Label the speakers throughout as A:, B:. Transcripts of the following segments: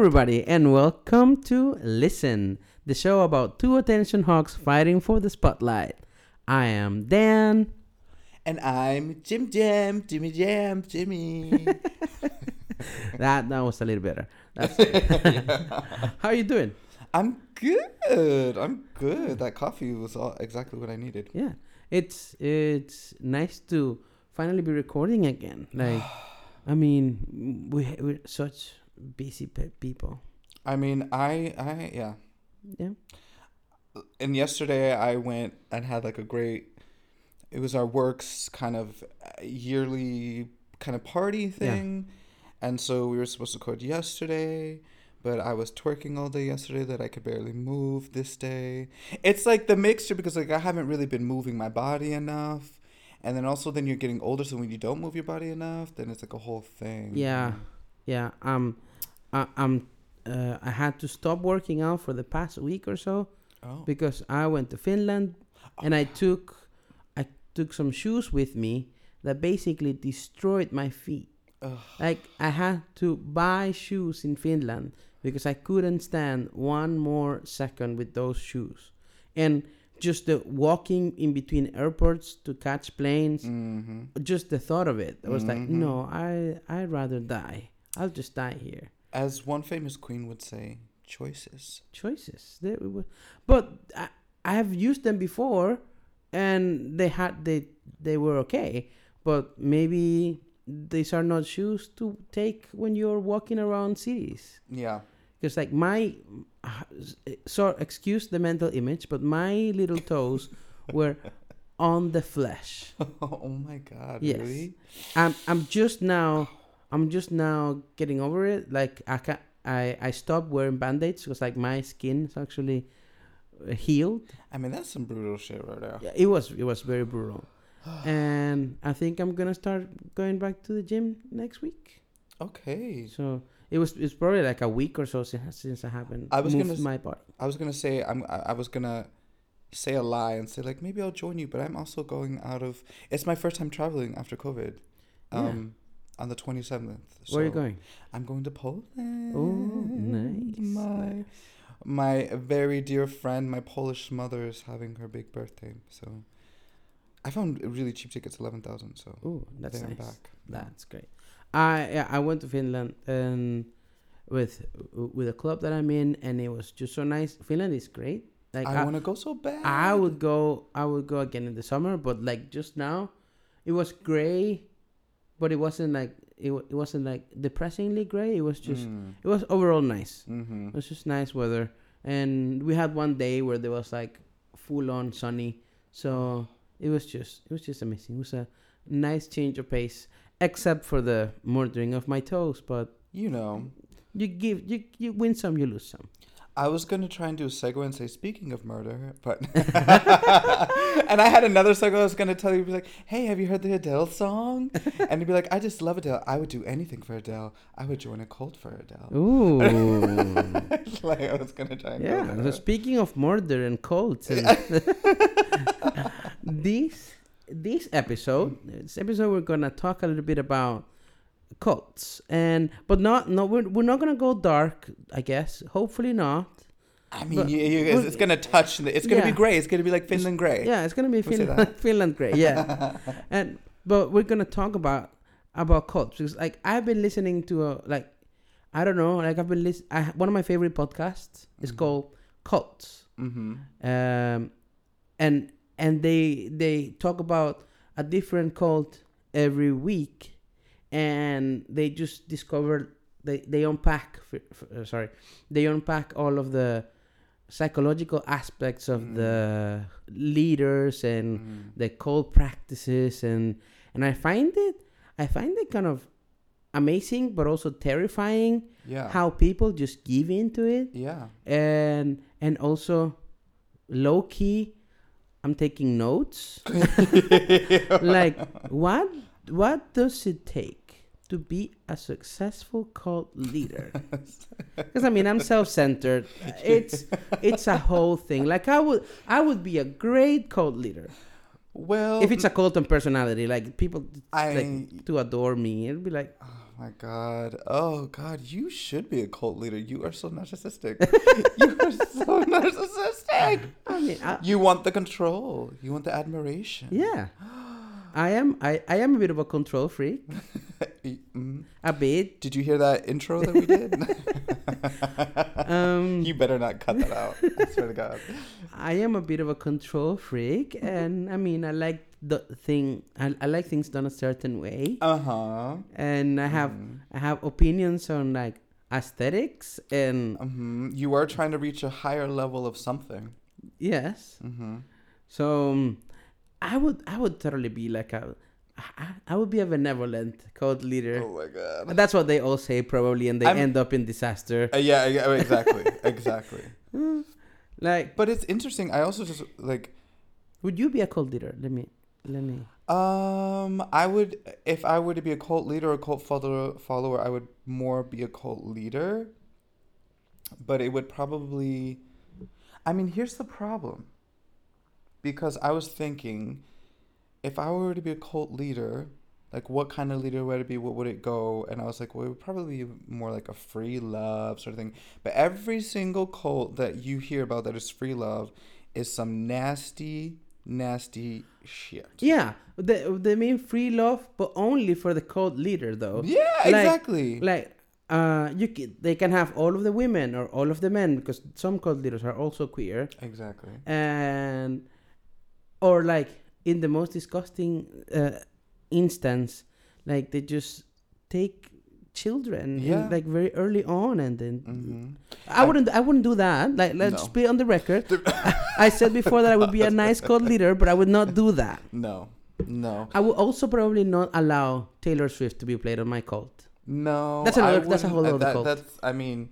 A: everybody, and welcome to Listen, the show about two attention hawks fighting for the spotlight. I am Dan.
B: And I'm Jim Jam, Jimmy Jam, Jimmy.
A: That that was a little better. That's How are you doing?
B: I'm good. I'm good. That coffee was all exactly what I needed.
A: Yeah, it's it's nice to finally be recording again. Like, I mean, we we're such busy people.
B: I mean, I, I, yeah.
A: Yeah.
B: And yesterday I went and had like a great. It was our works kind of uh, yearly kind of party thing, and so we were supposed to record yesterday. But I was twerking all day yesterday that I could barely move this day. It's like the mixture because like I haven't really been moving my body enough. And then also then you're getting older so when you don't move your body enough, then it's like a whole thing.
A: Yeah, yeah. Um, I, I'm. Uh, I had to stop working out for the past week or so
B: Oh.
A: because I went to Finland and I took I took some shoes with me that basically destroyed my feet.
B: Ugh.
A: Like I had to buy shoes in Finland because I couldn't stand one more second with those shoes. And just the walking in between airports to catch planes,
B: Mm-hmm.
A: just the thought of it, I was like,
B: Mhm.
A: no, I I'd rather die. I'll just die here.
B: As one famous queen would say, choices.
A: choices. They, were- but I, I have used them before, and they had they they were okay. But maybe these are not shoes to take when you're walking around cities.
B: Yeah.
A: Because like my, uh, so excuse the mental image, but my little toes were on the flesh.
B: oh my god,
A: Yes.
B: really?
A: I'm I'm just now oh. I'm just now getting over it. Like I can I I stopped wearing band-aids because like my skin is actually uh, healed.
B: I mean that's some brutal shit right there.
A: Yeah, it was it was very brutal. and I think I'm gonna start going back to the gym next week.
B: Okay.
A: So it was it's probably like a week or so since since I haven't
B: I was
A: moved
B: gonna
A: my body.
B: I was gonna say I'm I, I was gonna say a lie and say like maybe I'll join you, but I'm also going out of it's my first time traveling after COVID.
A: Yeah.
B: Um on the twenty seventh.
A: Where are you going?
B: I'm going to Poland.
A: Oh, nice,
B: My my very dear friend, my Polish mother is having her big birthday, so I found really cheap tickets, eleven thousand. So
A: Oh, that's nice.
B: back.
A: That's great. I yeah, I went to Finland and with with a club that I'm in, and it was just so nice. Finland is great. Like
B: I, want to go so bad.
A: I would go. I would go again in the summer, but like just now, it was gray, but it wasn't like it. It wasn't like depressingly gray. It was just.
B: Mm.
A: It was overall nice.
B: Mm-hmm.
A: It was just nice weather, and we had one day where there was like full on sunny. So it was just. It was just amazing. It was a nice change of pace, except for the murdering of my toes. But
B: You know,
A: you give you you win some, you lose some.
B: I was gonna try and do a segue and say, speaking of murder, but and I had another segue I was gonna tell you, be like, hey, have you heard the Adele song? And you'd be like, I just love Adele. I would do anything for Adele. I would join a cult for Adele.
A: Ooh.
B: like I was gonna try and go
A: Yeah. So speaking of murder and cults, and this this episode, this episode, we're gonna talk a little bit about cults, and but not no, we're we're not gonna go dark. I guess. Hopefully not.
B: I mean, you, you, it's, it's gonna touch. the- It's gonna
A: yeah.
B: be gray. It's gonna be like Finland gray.
A: Yeah, it's gonna be
B: We'll
A: Finland, Finland great. Yeah, and but we're gonna talk about about cults because like I've been listening to a like I don't know like I've been listen. I, one of my favorite podcasts is
B: Mhm.
A: called Cults.
B: Mm-hmm.
A: um, and and they they talk about a different cult every week, and they just discover they they unpack uh, sorry they unpack all of the psychological aspects of
B: Mm.
A: the leaders and
B: Mm.
A: the cult practices and and I find it I find it kind of amazing but also terrifying
B: Yeah.
A: how people just give into it
B: Yeah.
A: and and also low key i'm taking notes like what what does it take to be a successful cult leader because i mean i'm self-centered it's it's a whole thing like i would i would be a great cult leader
B: Well,
A: if it's a cult on personality like people
B: I
A: like to adore me it'd be like
B: oh my god. Oh god, you should be a cult leader. You are so narcissistic. you are so narcissistic.
A: I mean, I,
B: You want the control. You want the admiration.
A: yeah. I am. I, I am a bit of a control freak.
B: Mm.
A: A bit.
B: Did you hear that intro that we did?
A: Um,
B: you better not cut that out. I swear to God.
A: I am a bit of a control freak, and I mean, I like the thing. I, I like things done a certain way,
B: Uh huh.
A: and I have
B: Mm.
A: I have opinions on like aesthetics and
B: hmm You are trying to reach a higher level of something.
A: yes.
B: Mm-hmm.
A: So um, I would I would totally be like a I, would be a benevolent cult leader.
B: Oh my God.
A: That's what they all say probably, and they
B: I'm-
A: end up in disaster.
B: Uh, yeah, yeah, exactly, exactly.
A: Like,
B: But it's interesting. I also just like
A: would you be a cult leader? Let me let me.
B: Um, I would if I were to be a cult leader or a cult follower, follower, I would more be a cult leader. But it would probably I mean, here's the problem. Because I was thinking if I were to be a cult leader, like what kind of leader would it be? What would it go? And I was like, well, it would probably be more like a free love sort of thing. But every single cult that you hear about that is free love is some nasty, nasty shit.
A: Yeah, they they mean free love, but only for the cult leader though.
B: Yeah,
A: Like-
B: exactly.
A: Like, uh, you can, they can have all of the women or all of the men because some cult leaders are also queer,
B: exactly.
A: and or like in the most disgusting uh, instance, like they just take children in,
B: Yeah.
A: like very early on, and then
B: hmm
A: I
B: I-
A: wouldn't I wouldn't do that. Like let's
B: No.
A: be on the record. I said before that I would be a nice cult leader, but I would not do that.
B: No, no,
A: I would also probably not allow Taylor Swift to be played on my cult.
B: no.
A: That's another- that's a whole
B: uh,
A: other
B: that,
A: cult.
B: That's. I mean,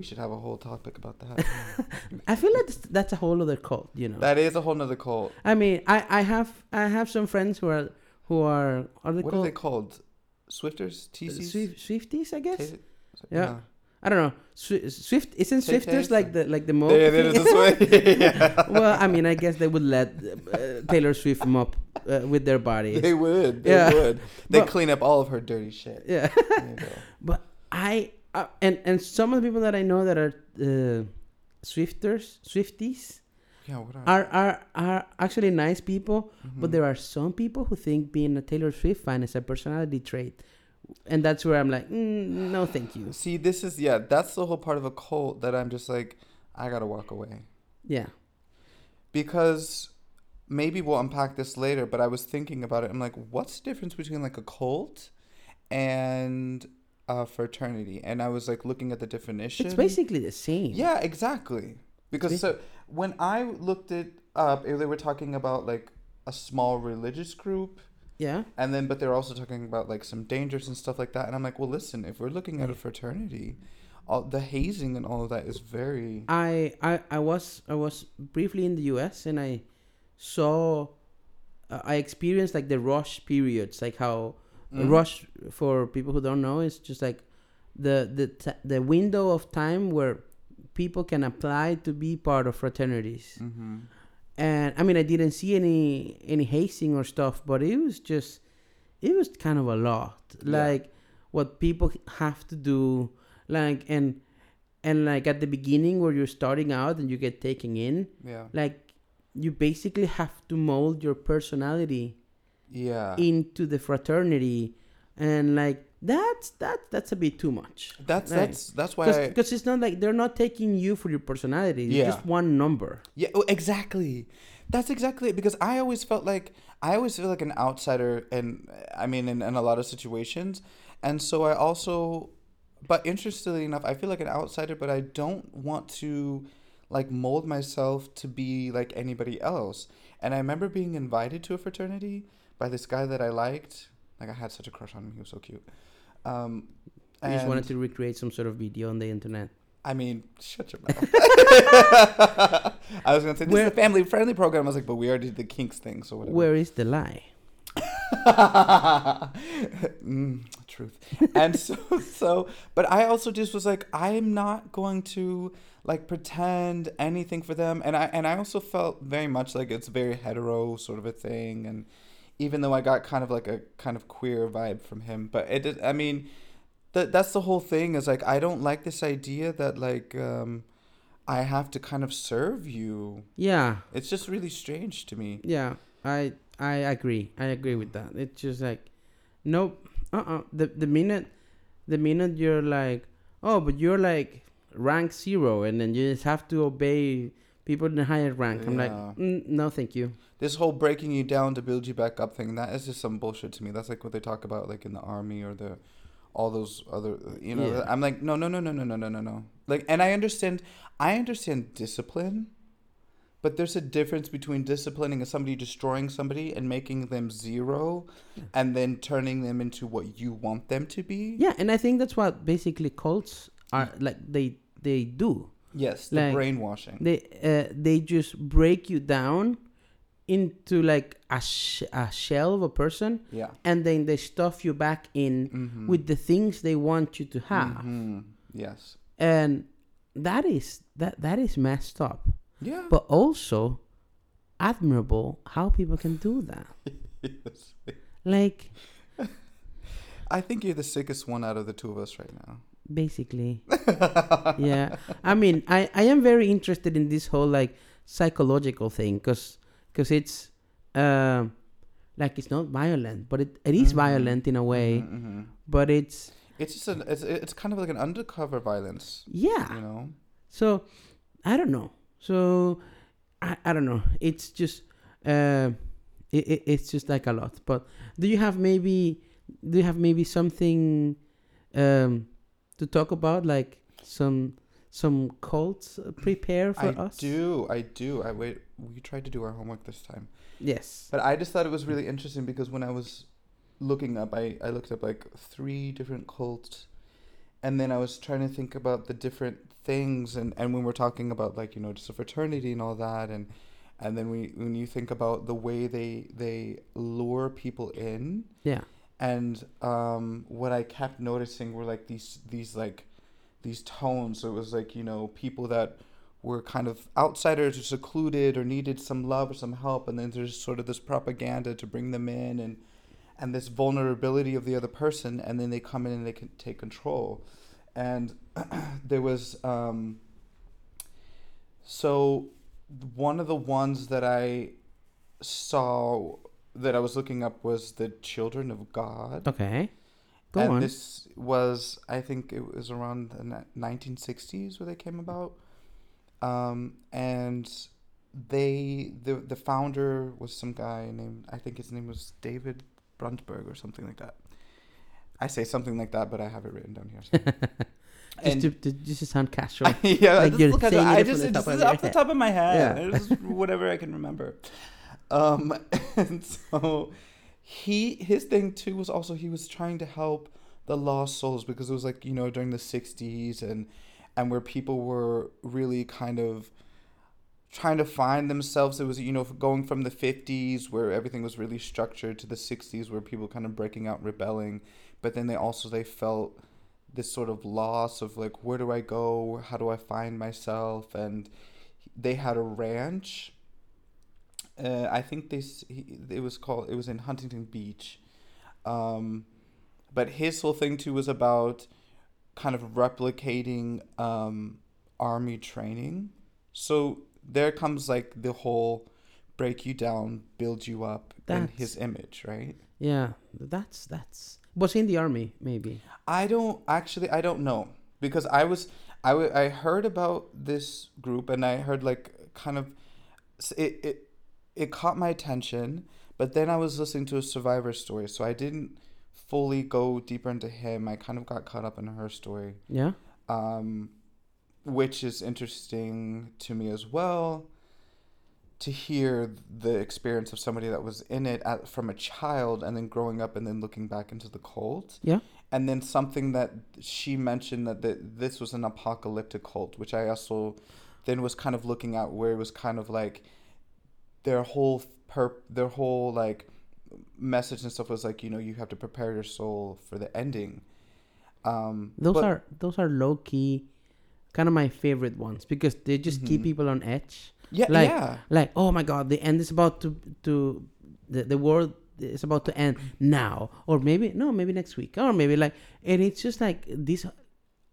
B: we should have a whole topic about that.
A: I feel like that's, a whole other cult, you know.
B: that is a whole nother cult.
A: I mean, I, I have I have some friends who are who are are they
B: What are they called? Swifters, TCs,
A: Swift, Swifties? I guess
B: Ta-
A: Yeah. I don't know. Swift isn't Swifters like the like the mop?
B: There, there,
A: thing?
B: this way. yeah.
A: well, I mean, I guess they would let uh, Taylor Swift mop uh, with their bodies.
B: They would. They
A: Yeah.
B: would. They
A: But-
B: clean up all of her dirty shit.
A: yeah.
B: but.
A: I uh, and and some of the people that I know that are uh, Swifters, Swifties,
B: Yeah. Are?
A: are are are actually nice people. But
B: Mhm.
A: there are some people who think being a Taylor Swift fan is a personality trait, and that's where I'm like, mm, no, thank you.
B: See, this is yeah. That's the whole part of a cult that I'm just like, I gotta walk away.
A: Yeah,
B: because maybe we'll unpack this later but i was thinking about it i'm like what's the difference between like a cult and a fraternity and i was like looking at the definition
A: it's basically the same.
B: yeah exactly because so when i looked it up they were talking about like a small religious group
A: yeah.
B: and then but they're also talking about like some dangers and stuff like that and i'm like well listen if we're looking at a fraternity all the hazing and all of that is very
A: I, I I was I was briefly in the U.S. and I saw uh, I experienced like the rush periods, like how
B: Mhm.
A: rush for people who don't know is just like the the t- the window of time where people can apply to be part of fraternities.
B: mm-hmm.
A: And I mean, I didn't see any any hazing or stuff, but it was just it was kind of a lot,
B: Yeah.
A: like what people have to do, like and and like at the beginning where you're starting out and you get taken in,
B: yeah
A: like you basically have to mold your personality
B: yeah
A: into the fraternity, and like that's that that's a bit too much.
B: That's
A: Right.
B: that's that's why. I,
A: Because it's not like they're not taking you for your personality. It's
B: Yeah.
A: just one number.
B: yeah, oh, exactly. That's exactly it. Because I always felt like I always feel like an outsider, and I mean, in, in a lot of situations, and so I also, but interestingly enough, I feel like an outsider, but I don't want to, like, mold myself to be like anybody else. And I remember being invited to a fraternity by this guy that I liked. Like, I had such a crush on him. He was so cute. Um,
A: You just wanted to recreate some sort of video on the internet.
B: I mean, shut your mouth. I was gonna say this
A: Where-
B: is a family friendly program. I was like, but we already did the kinks thing, so whatever.
A: Where is the lie?
B: mm, truth. And so, so, but I also just was like, I am not going to like pretend anything for them, and I and I also felt very much like it's a very hetero sort of a thing, and even though I got kind of like a kind of queer vibe from him, but it did. I mean, that that's the whole thing is like I don't like this idea that like um I have to kind of serve you.
A: Yeah,
B: It's just really strange to me.
A: yeah. I I agree. I agree with that. It's just like, nope. Uh uh The the minute, the minute you're like, oh, but you're like rank zero, and then you just have to obey people in the higher rank. I'm like, mm, no, thank you.
B: This whole breaking you down to build you back up thing, that is just some bullshit to me. That's like what they talk about like in the army or the all those other you know,
A: Yeah.
B: I'm like, no, no, no, no, no, no, no, no, no. Like and I understand I understand discipline, but there's a difference between disciplining somebody destroying somebody and making them zero and then turning them into what you want them to be.
A: Yeah, and I think that's what basically cults are like. They they do.
B: Yes, the
A: Like-
B: brainwashing.
A: They uh, they just break you down into like a, sh- a shell of a person,
B: yeah.
A: and then they stuff you back in
B: Mm-hmm.
A: with the things they want you to have,
B: Mhm. Yes.
A: and that is that that is messed up,
B: Yeah.
A: but also admirable how people can do that.
B: yes.
A: Like
B: I think you're the sickest one out of the two of us right now.
A: Basically. Yeah. I mean i i am very interested in this whole like psychological thing because because it's um like it's not violent but it, it is
B: Mhm.
A: violent in a way.
B: Mhm, mhm.
A: but it's
B: It's just an it's it's kind of like an undercover violence,
A: yeah.
B: you know.
A: so i don't know. So i, I don't know. It's just uh it, it, it's just like a lot. But do you have maybe do you have maybe something um to talk about like some some cults prepare for
B: I
A: us I
B: do, I do. I wait. We tried to do our homework this time,
A: yes
B: but I just thought it was really interesting because when I was looking up, I I looked up like three different cults, and then I was trying to think about the different things, and and when we're talking about like you know just a fraternity and all that, and and then we when you think about the way they they lure people in,
A: yeah
B: and um, what I kept noticing were like these these like these tones. So it was like you know people that were kind of outsiders or secluded or needed some love or some help, and then there's sort of this propaganda to bring them in and and this vulnerability of the other person, and then they come in and they can take control. And there was um, so one of the ones that I saw that I was looking up was the Children of God.
A: okay go
B: and
A: on
B: this was, I think it was around the 1960s where they came about. Um, and they, the, the founder was some guy named, I think his name was David Brandt Berg or something like that. I say something like that, but I have it written down here.
A: just
B: and-
A: to, to just to sound casual
B: yeah,
A: Like
B: just
A: you're
B: look at
A: saying
B: it. I just
A: the top
B: just off the top of my head.
A: Yeah.
B: It's whatever I can remember. Um, and so he his thing too was also he was trying to help the lost souls because it was like you know during the '60s and and where people were really kind of trying to find themselves. It was you know going from the '50s where everything was really structured to the '60s where people kind of breaking out, rebelling, but then they also they felt this sort of loss of like where do I go? How do I find myself? And they had a ranch. Uh, I think this he, it was called it was in Huntington Beach, um, but his whole thing too was about kind of replicating um, army training. So there comes like the whole break you down, build you up in his image, right?
A: yeah that's that's was in the army maybe
B: I don't actually. I don't know because I was I, w- I heard about this group and I heard like kind of it it it caught my attention, but then I was listening to a survivor story, so I didn't fully go deeper into him. I kind of got caught up in her story,
A: yeah
B: um, which is interesting to me as well. To hear the experience of somebody that was in it at, from a child and then growing up and then looking back into the cult
A: yeah
B: and then something that she mentioned that the, this was an apocalyptic cult which i also then was kind of looking at where it was kind of like their whole per their whole like message and stuff was like you know you have to prepare your soul for the ending. Um
A: those
B: but-
A: are those are low key kind of my favorite ones because they just keep
B: Mhm.
A: people on edge.
B: Yeah
A: like-
B: yeah.
A: like oh my god the end is about to to the, the world is about to end now. Or maybe no maybe next week. Or maybe like and it's just like this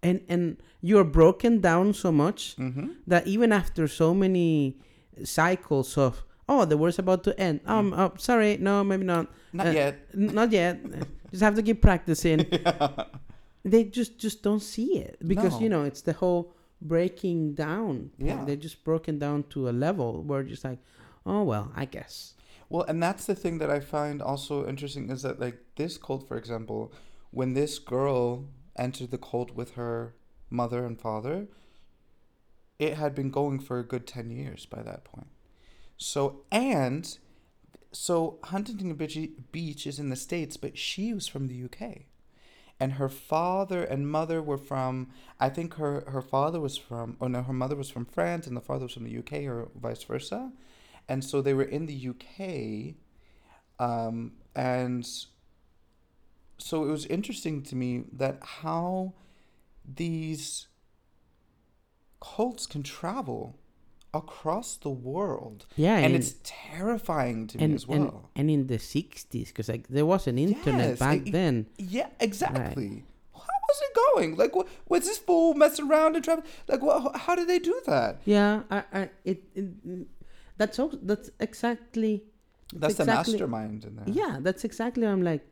A: and and you're broken down so much
B: Mm-hmm.
A: that even after so many cycles of oh the world's about to end um oh, sorry no maybe not
B: Not
A: Uh,
B: yet.
A: Not yet just have to keep practicing they just just don't see it because
B: No.
A: you know it's the whole breaking down.
B: Yeah.
A: they're just broken down to a level where just like oh well i guess
B: Well, and that's the thing that I find also interesting is that like this cult, for example, when this girl entered the cult with her mother and father, it had been going for a good ten years by that point. So and so Huntington Beach, is in the states, but she was from the UK, and her father and mother were from. I think her her father was from, or no, her mother was from France, and the father was from the UK, or vice versa and so they were in the UK, um, and so it was interesting to me that how these cults can travel across the world,
A: yeah
B: and
A: and,
B: it's terrifying to me as well.
A: and in the 60s because like there was an internet
B: Yes,
A: back
B: it-
A: then
B: yeah, exactly. How was it going? Like, what was this fool messing around and traveling? Like, what? How did they do that?
A: yeah I, I it, it mm, that's also that's exactly
B: That's the
A: exactly-
B: mastermind in there.
A: yeah that's exactly i'm like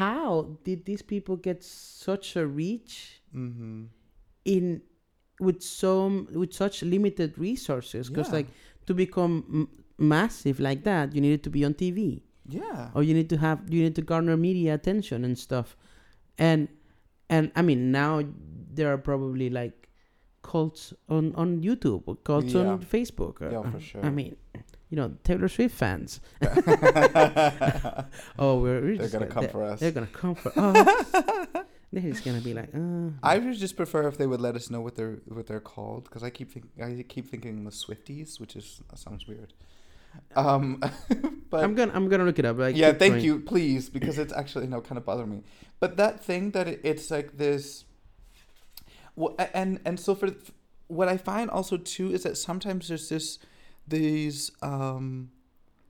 A: how did these people get such a reach
B: Mm-hmm.
A: in with so with such limited resources because
B: Yeah.
A: like to become m- massive like that you needed to be on tv
B: Yeah.
A: or you need to have you need to garner media attention and stuff and and i mean now there are probably like cults on on youtube or cults
B: Yeah.
A: on facebook or-
B: Yeah, for
A: uh,
B: i
A: mean you know taylor swift fans oh we're, we're
B: They're gonna- come
A: they're,
B: for us.
A: they're gonna come for us they're just gonna be like uh
B: I would just prefer if they would let us know what they're what they're called because I keep think I keep thinking the Swifties, which is sounds weird. Um, but
A: i'm gonna i'm gonna look it up like
B: yeah, thank
A: going.
B: you, please, because it's actually you know kind of bothering me. But that thing that it, it's like this. Well, and and so for what I find also too is that sometimes there's this these um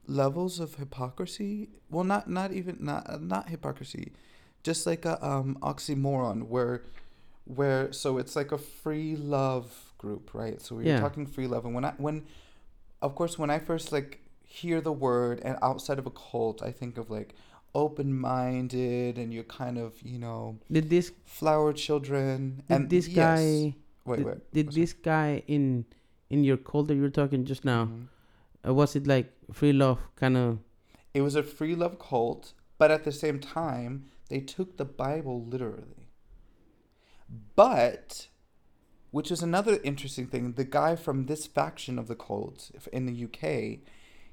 B: levels of hypocrisy. Well, not not even not not hypocrisy, just like a um oxymoron where where so it's like a free love group, right? So we're
A: Yeah.
B: talking free love, and when I when of course when I first like hear the word and outside of a cult, I think of like open minded and you're kind of you know
A: did this
B: flower children
A: did
B: and
A: this
B: yes.
A: guy
B: wait
A: did,
B: wait
A: did this guy in in your cult that you were talking just now
B: Mhm.
A: uh, was it like free love kind of
B: It was a free love cult, but at the same time, they took the Bible literally. But, which is another interesting thing, the guy from this faction of the cult in the UK,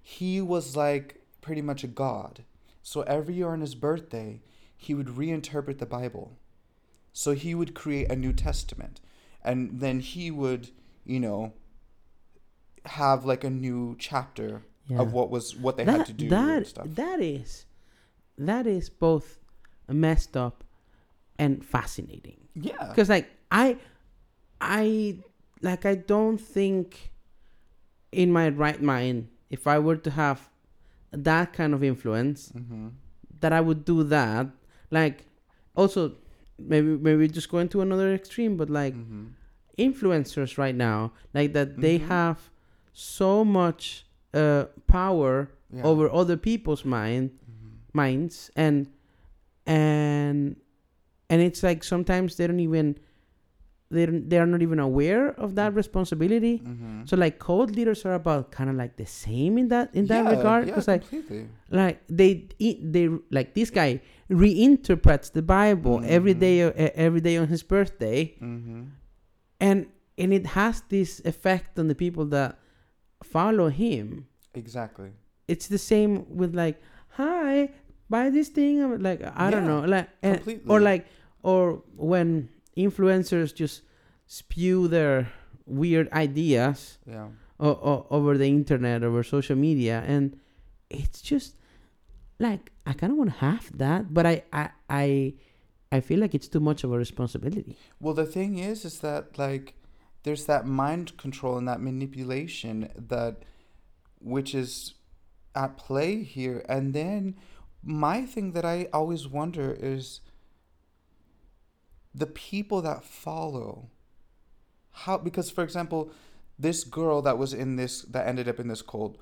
B: he was like pretty much a god. So every year on his birthday, he would reinterpret the Bible. So he would create a New Testament. And then he would, you know, have like a new chapter
A: yeah.
B: of what was what they had to do and
A: that
B: stuff.
A: that is that is both messed up and fascinating
B: yeah.
A: because like i i like i don't think in my right mind if i were to have that kind of influence
B: Mm-hmm.
A: that i would do that like also maybe maybe just going to another extreme but like
B: mm-hmm.
A: influencers right now like that they
B: Mhm.
A: have so much uh power
B: Yeah.
A: over other people's mind
B: Mhm.
A: minds and and and it's like sometimes they don't even they don't, they are not even aware of that responsibility
B: Mhm.
A: so like code leaders are about kind of like the same in that in that
B: Yeah,
A: regard
B: yeah,
A: because like
B: completely.
A: like they they like this guy reinterprets the bible every
B: Mhm.
A: day uh, every day on his birthday
B: Mm-hmm.
A: and and it has this effect on the people that follow him
B: Exactly.
A: it's the same with like hi buy this thing I'm like i don't know like eh, and,
B: completely.
A: or like or when influencers just spew their weird ideas
B: Yeah.
A: o- o- over the internet over social media and it's just like i kind of want to have that but I, I i i feel like it's too much of a responsibility
B: Well, the thing is, is that like there's that mind control and that manipulation that, which is at play here. And then my thing that I always wonder is the people that follow. How because for example, this girl that was in this that ended up in this cult,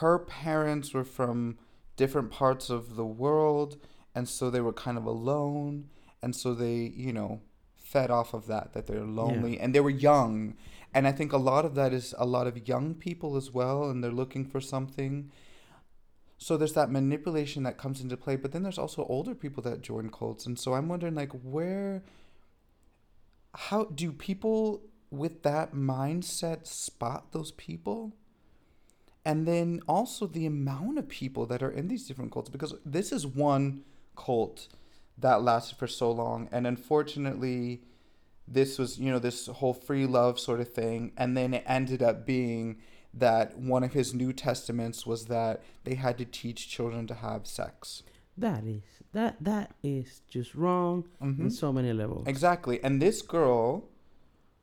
B: her parents were from different parts of the world and so they were kind of alone and so they, you know, fed off of that that they're lonely and they were young. And i think a lot of that is a lot of young people as well and they're looking for something so there's that manipulation that comes into play but then there's also older people that join cults and so i'm wondering like where how do people with that mindset spot those people? And then also the amount of people that are in these different cults because this is one cult that lasted for so long and unfortunately this was you know this whole free love sort of thing and then it ended up being that one of his new testaments was that they had to teach children to have sex
A: That is that that is just wrong
B: Mhm.
A: on so many levels.
B: exactly and this girl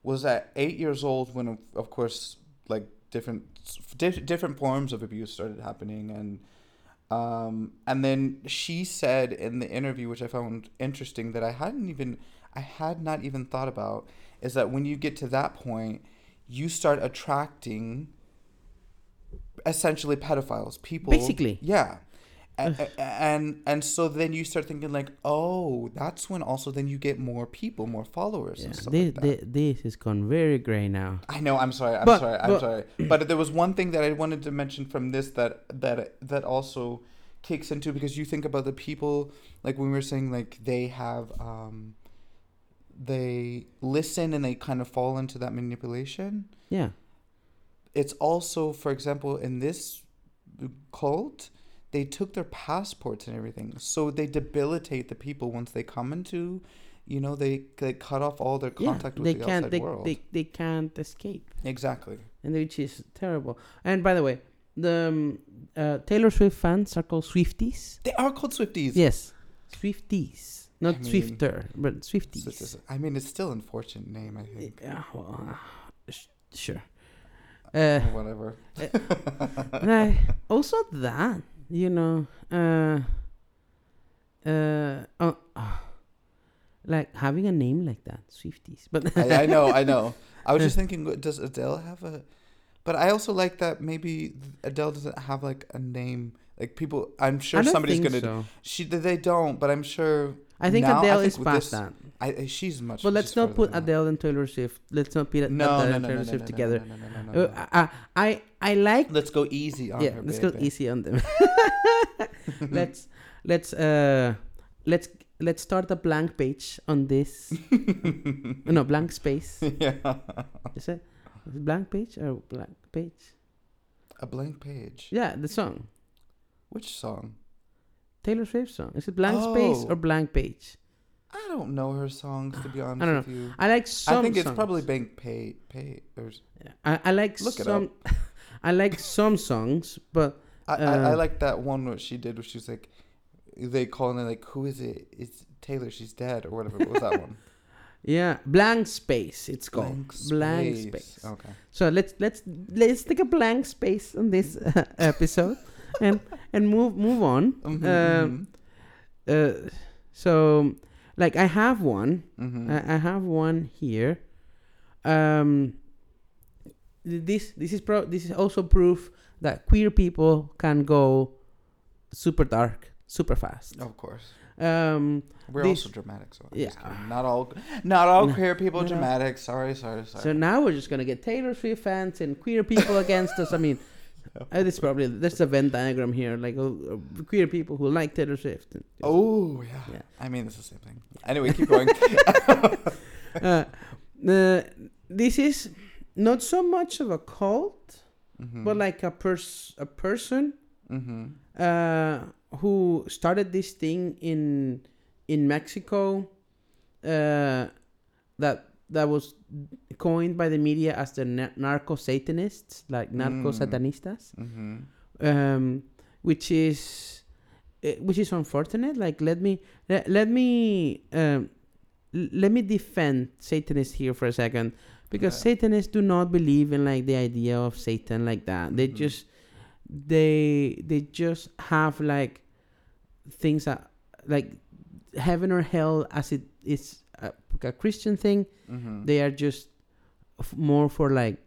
B: was at eight years old when of, course like different diff- different forms of abuse started happening and um, and then she said in the interview which i found interesting that i hadn't even i had not even thought about is that when you get to that point you start attracting essentially pedophiles people
A: Basically.
B: yeah and, and and so then you start thinking like oh that's when also then you get more people more followers
A: Yeah,
B: and stuff
A: this,
B: like that
A: this has gone very gray now.
B: I know. I'm sorry. I'm
A: But-
B: sorry. I'm
A: but-
B: sorry. But there was one thing that I wanted to mention from this that that that also kicks into because you think about the people like when we were saying like they have um they listen and they kind of fall into that manipulation.
A: Yeah.
B: It's also, for example, in this cult, they took their passports and everything, so they debilitate the people once they come into. You know, they they cut off all their
A: Yeah.
B: contact with
A: They
B: the outside
A: they,
B: world.
A: they they can't escape.
B: exactly.
A: and which is terrible. And by the way, the um, uh, Taylor Swift fans are called Swifties.
B: They are called Swifties.
A: Yes, Swifties, not
B: I mean,
A: Swifter, but Swifties.
B: I mean, it's still an unfortunate name, I think.
A: Yeah, well, uh, sh- sure. Uh,
B: Whatever.
A: like, also that you know, uh, uh, uh, uh, like having a name like that, Swifties. But
B: I, I know, I know. I was just thinking, does Adele have a? But I also like that maybe Adele doesn't have like a name. Like people, I'm sure somebody's gonna.
A: So.
B: She they don't, but I'm sure.
A: I think
B: now- I
A: Adele
B: think
A: is past
B: this-
A: that.
B: I, she's much.
A: But let's not put. Adele and Taylor Swift. Let's not put Adele
B: No,
A: and
B: no,
A: Taylor
B: no,
A: Swift together.
B: No, no, no, no, no, no.
A: I, I I like
B: Let's go easy on
A: yeah.
B: her.
A: Let's go easy on them. let's let's uh let's let's start a blank page on this. no blank space.
B: yeah.
A: Is it blank page or blank page?
B: A blank page.
A: Yeah, the song
B: Which song?
A: Taylor Swift song. Is it blank space
B: Oh.
A: or blank page?
B: I don't know her songs to be honest
A: don't
B: with you.
A: I like some.
B: I think it's
A: songs.
B: probably Bank pay pay or
A: Yeah. I, I like
B: Look
A: some. I like some songs, but
B: I, I, I
A: Uh,
B: like that one what she did where she was like they call and they're like, Who is it? It's Taylor, she's dead or whatever. What was that one?
A: yeah, blank space. It's called blank space.
B: Okay.
A: So let's let's let's take a blank space on this uh, episode, and and move move on.
B: Mhm,
A: Um, uh, so like I have one.
B: mhm, mhm.
A: I, I have one here. Um, this this is pro. This is also proof that queer people can go super dark, super fast.
B: of course.
A: Um,
B: We're
A: This-
B: also dramatic, so I'm
A: yeah.
B: not all not all
A: No,
B: queer people
A: no, no.
B: dramatic. Sorry, sorry, sorry.
A: so now we're just gonna get Taylor Swift fans and queer people against us. I mean, uh, this probably there's a Venn diagram here, like uh, queer people who like Taylor Swift. and-
B: oh yeah.
A: Yeah.
B: I mean it's the same thing. Anyway, keep going.
A: uh, uh, this is not so much of a cult,
B: mm-hmm.
A: but like a pers a person
B: mm-hmm.
A: uh, who started this thing in in Mexico uh, that that was coined by the media as the na- narco satanists, like narco satanistas,
B: Mm-hmm.
A: um, which is uh, which is unfortunate. Like let me let, let me um, let me defend Satanists here for a second because
B: Yeah.
A: Satanists do not believe in like the idea of Satan like that. They
B: Mhm.
A: just they they just have like things that like heaven or hell as it is a, Christian thing.
B: Mm-hmm.
A: They are just f- more for like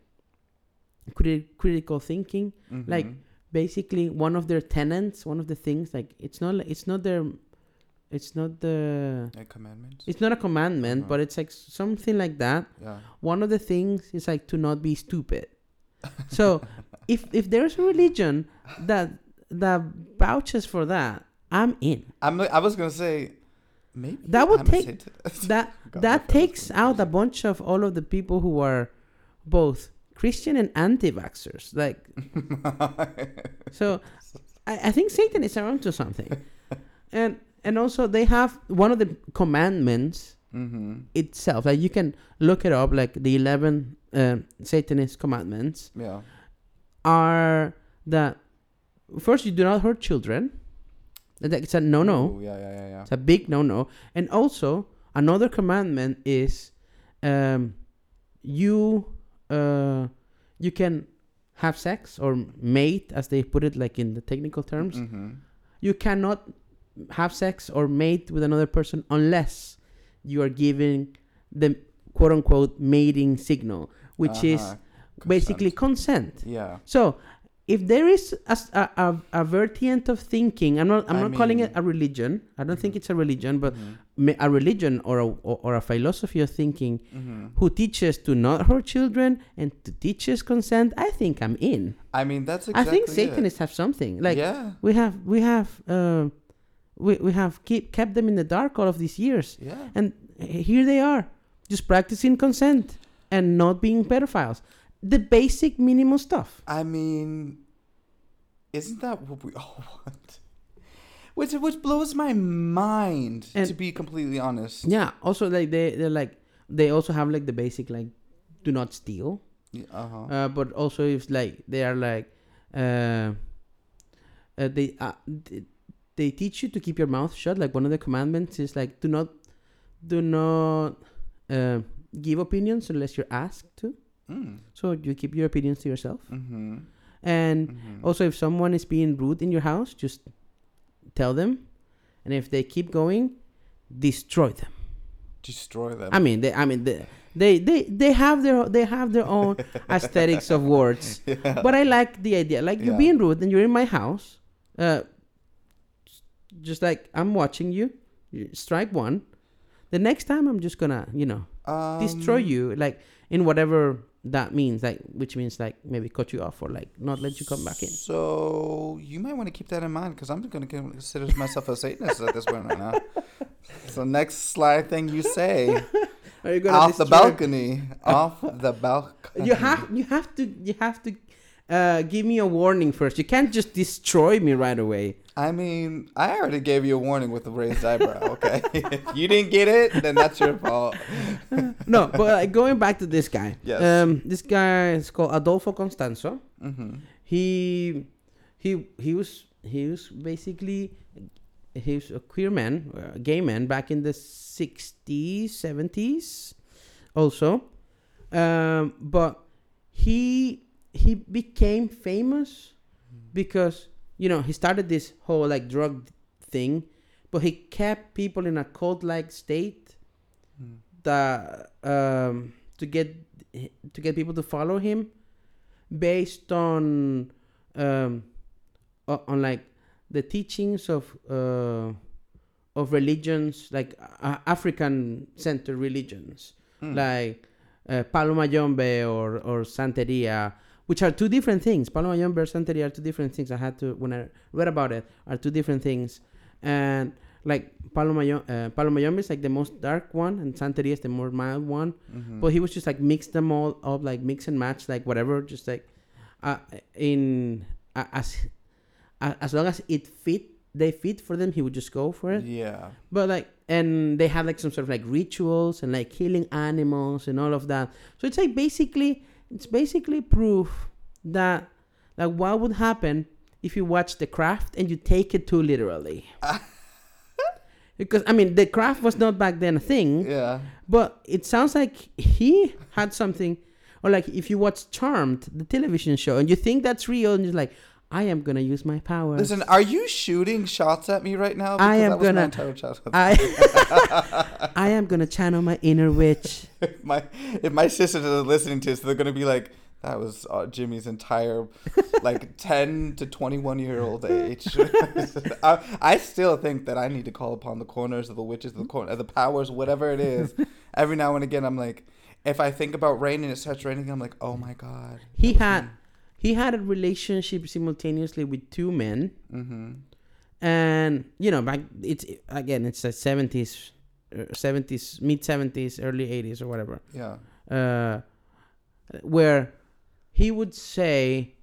A: criti- critical thinking. like,
B: Mhm.
A: Basically, one of their tenets, one of the things like it's not like it's not their it's not the
B: Like commandments.
A: it's not a commandment,
B: Uh-huh.
A: but it's like something like that.
B: yeah.
A: One of the things is like to not be stupid. So if if there's a religion that that vouches for that, I'm in.
B: I'm. I was gonna say, maybe
A: That would
B: I'm
A: take- That that takes out a bunch of all of the people who are both Christian and anti-vaxxers. Like so, I, I think Satan is around to something, and and also they have one of the commandments
B: mm-hmm.
A: itself. Like you can look it up. Like the eleven uh, Satanist commandments
B: Yeah.
A: are that first you do not hurt children. It's a no no.
B: Yeah, yeah, yeah, yeah.
A: It's a big no no. And also another commandment is um, you uh, you can have sex or mate as they put it like in the technical terms.
B: Mm-hmm.
A: You cannot have sex or mate with another person unless you are giving the quote unquote mating signal, which is
B: Uh-huh.
A: basically consent.
B: Yeah.
A: So, if there is a, a, a, variant of thinking, I'm not I'm
B: I
A: not calling it a religion. I don't think
B: Mhm.
A: it's a religion, but
B: Mhm.
A: a religion or a or, a philosophy of thinking
B: Mhm.
A: who teaches to not hurt children and to teaches consent. I think I'm in.
B: I mean, that's
A: I
B: exactly
A: think
B: it.
A: Satanists have something like
B: yeah.
A: we have we have uh, we we have keep kept them in the dark all of these years,
B: Yeah.
A: and here they are, just practicing consent and not being pedophiles. The basic minimal stuff.
B: I mean, isn't that what we all want? Which which blows my mind
A: And-
B: to be completely honest.
A: Yeah. Also, like they they're like they also have like the basic like do not steal.
B: Uh huh.
A: Uh, but also if like they are like uh, uh they uh, th- they teach you to keep your mouth shut. Like one of the commandments is like do not do not uh, give opinions unless you're asked to.
B: Mm.
A: So you keep your opinions to yourself.
B: Mm-hmm.
A: And
B: mm-hmm.
A: also, if someone is being rude in your house, just tell them. And if they keep going, destroy them.
B: destroy them.
A: I mean, they, I mean, they, they, they, they have their, they have their own aesthetics of words.
B: yeah.
A: But I like the idea. Like you're being rude, and you're in my house. Uh, just like I'm watching you. strike one. The next time, I'm just gonna, you know, destroy
B: Um,
A: you. Like in whatever that means. Like which means like maybe cut you off or like not let you come back in.
B: So you might want to keep that in mind because I'm going to consider myself a Satanist at this point right now. So next sly thing you say
A: Are you gonna
B: off the balcony, off the balcony.
A: You have you have to you have to uh, give me a warning first. You can't just destroy me right away.
B: I mean, I already gave you a warning with the raised eyebrow. Okay, if you didn't get it, then that's your fault.
A: No, but like, going back to this guy.
B: Yes.
A: Um, this guy is called Adolfo Constanzo.
B: Mm-hmm.
A: He he he was he was basically he was a queer man, a gay man back in the sixties, seventies, also. Um, but he he became famous because you know he started this whole like drug thing, but he kept people in a cult like state
B: Mm.
A: that um, to get to get people to follow him based on um, on like the teachings of uh, of religions like uh, African centered religions
B: Mm.
A: like uh, Palo Mayombe or or Santeria, which are two different things. Palo Mayombe or Santeria are two different things. I had to when I read about it are two different things, and like Palo Mayombe, uh, Palo Mayombe is like the most dark one, and Santeria is the more mild one.
B: Mhm.
A: But he was just like mix them all up, like mix and match, like whatever, just like uh, in uh, as uh, as long as it fit, they fit for them, he would just go for it.
B: yeah.
A: But like, and they had like some sort of like rituals and like killing animals and all of that. So it's like basically, it's basically proof that like what would happen if you watch The Craft and you take it too literally. because I mean, The Craft was not back then a thing.
B: Yeah.
A: But it sounds like he had something, or like if you watch Charmed, the television show, and you think that's real, and you're like, I am gonna use my power.
B: Listen, are you shooting shots at me right now?
A: I am gonna-. I I am gonna channel my inner witch.
B: if my if my sisters are listening to this, they're gonna be like, "That was uh, Jimmy's entire like ten to twenty one year old age." I, I still think that I need to call upon the corners of the witches, the corner, the powers, whatever it is. Every now and again, I'm like, if I think about rain and it starts raining, I'm like, "Oh my god."
A: He had he had a relationship simultaneously with two men,
B: Mm-hmm.
A: and you know, back it's again it's the seventies, seventies, mid seventies, early eighties, or whatever.
B: Yeah.
A: uh, where he would say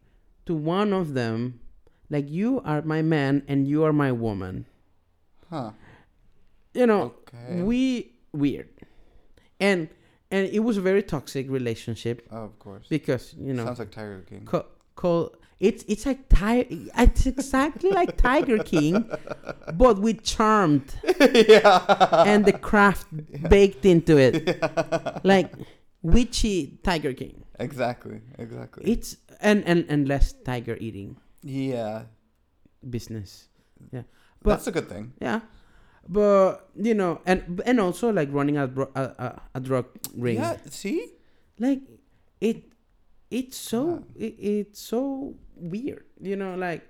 A: to one of them, like, "You are my man and you are my woman."
B: Huh.
A: You know,
B: Okay.
A: we weird, and and it was a very toxic relationship
B: Oh, of course.
A: because you know,
B: Sounds like Tiger King.
A: co- co- it's it's like ti- it's exactly like Tiger King, but with charmed
B: yeah.
A: and the craft baked into it, like witchy Tiger King.
B: Exactly. Exactly.
A: It's and and and less tiger eating
B: yeah.
A: business. Yeah. But-
B: That's a good thing.
A: Yeah, but you know, and and also like running a a, a, a drug ring.
B: Yeah. See.
A: Like it, it's so it, it's so weird. You know, like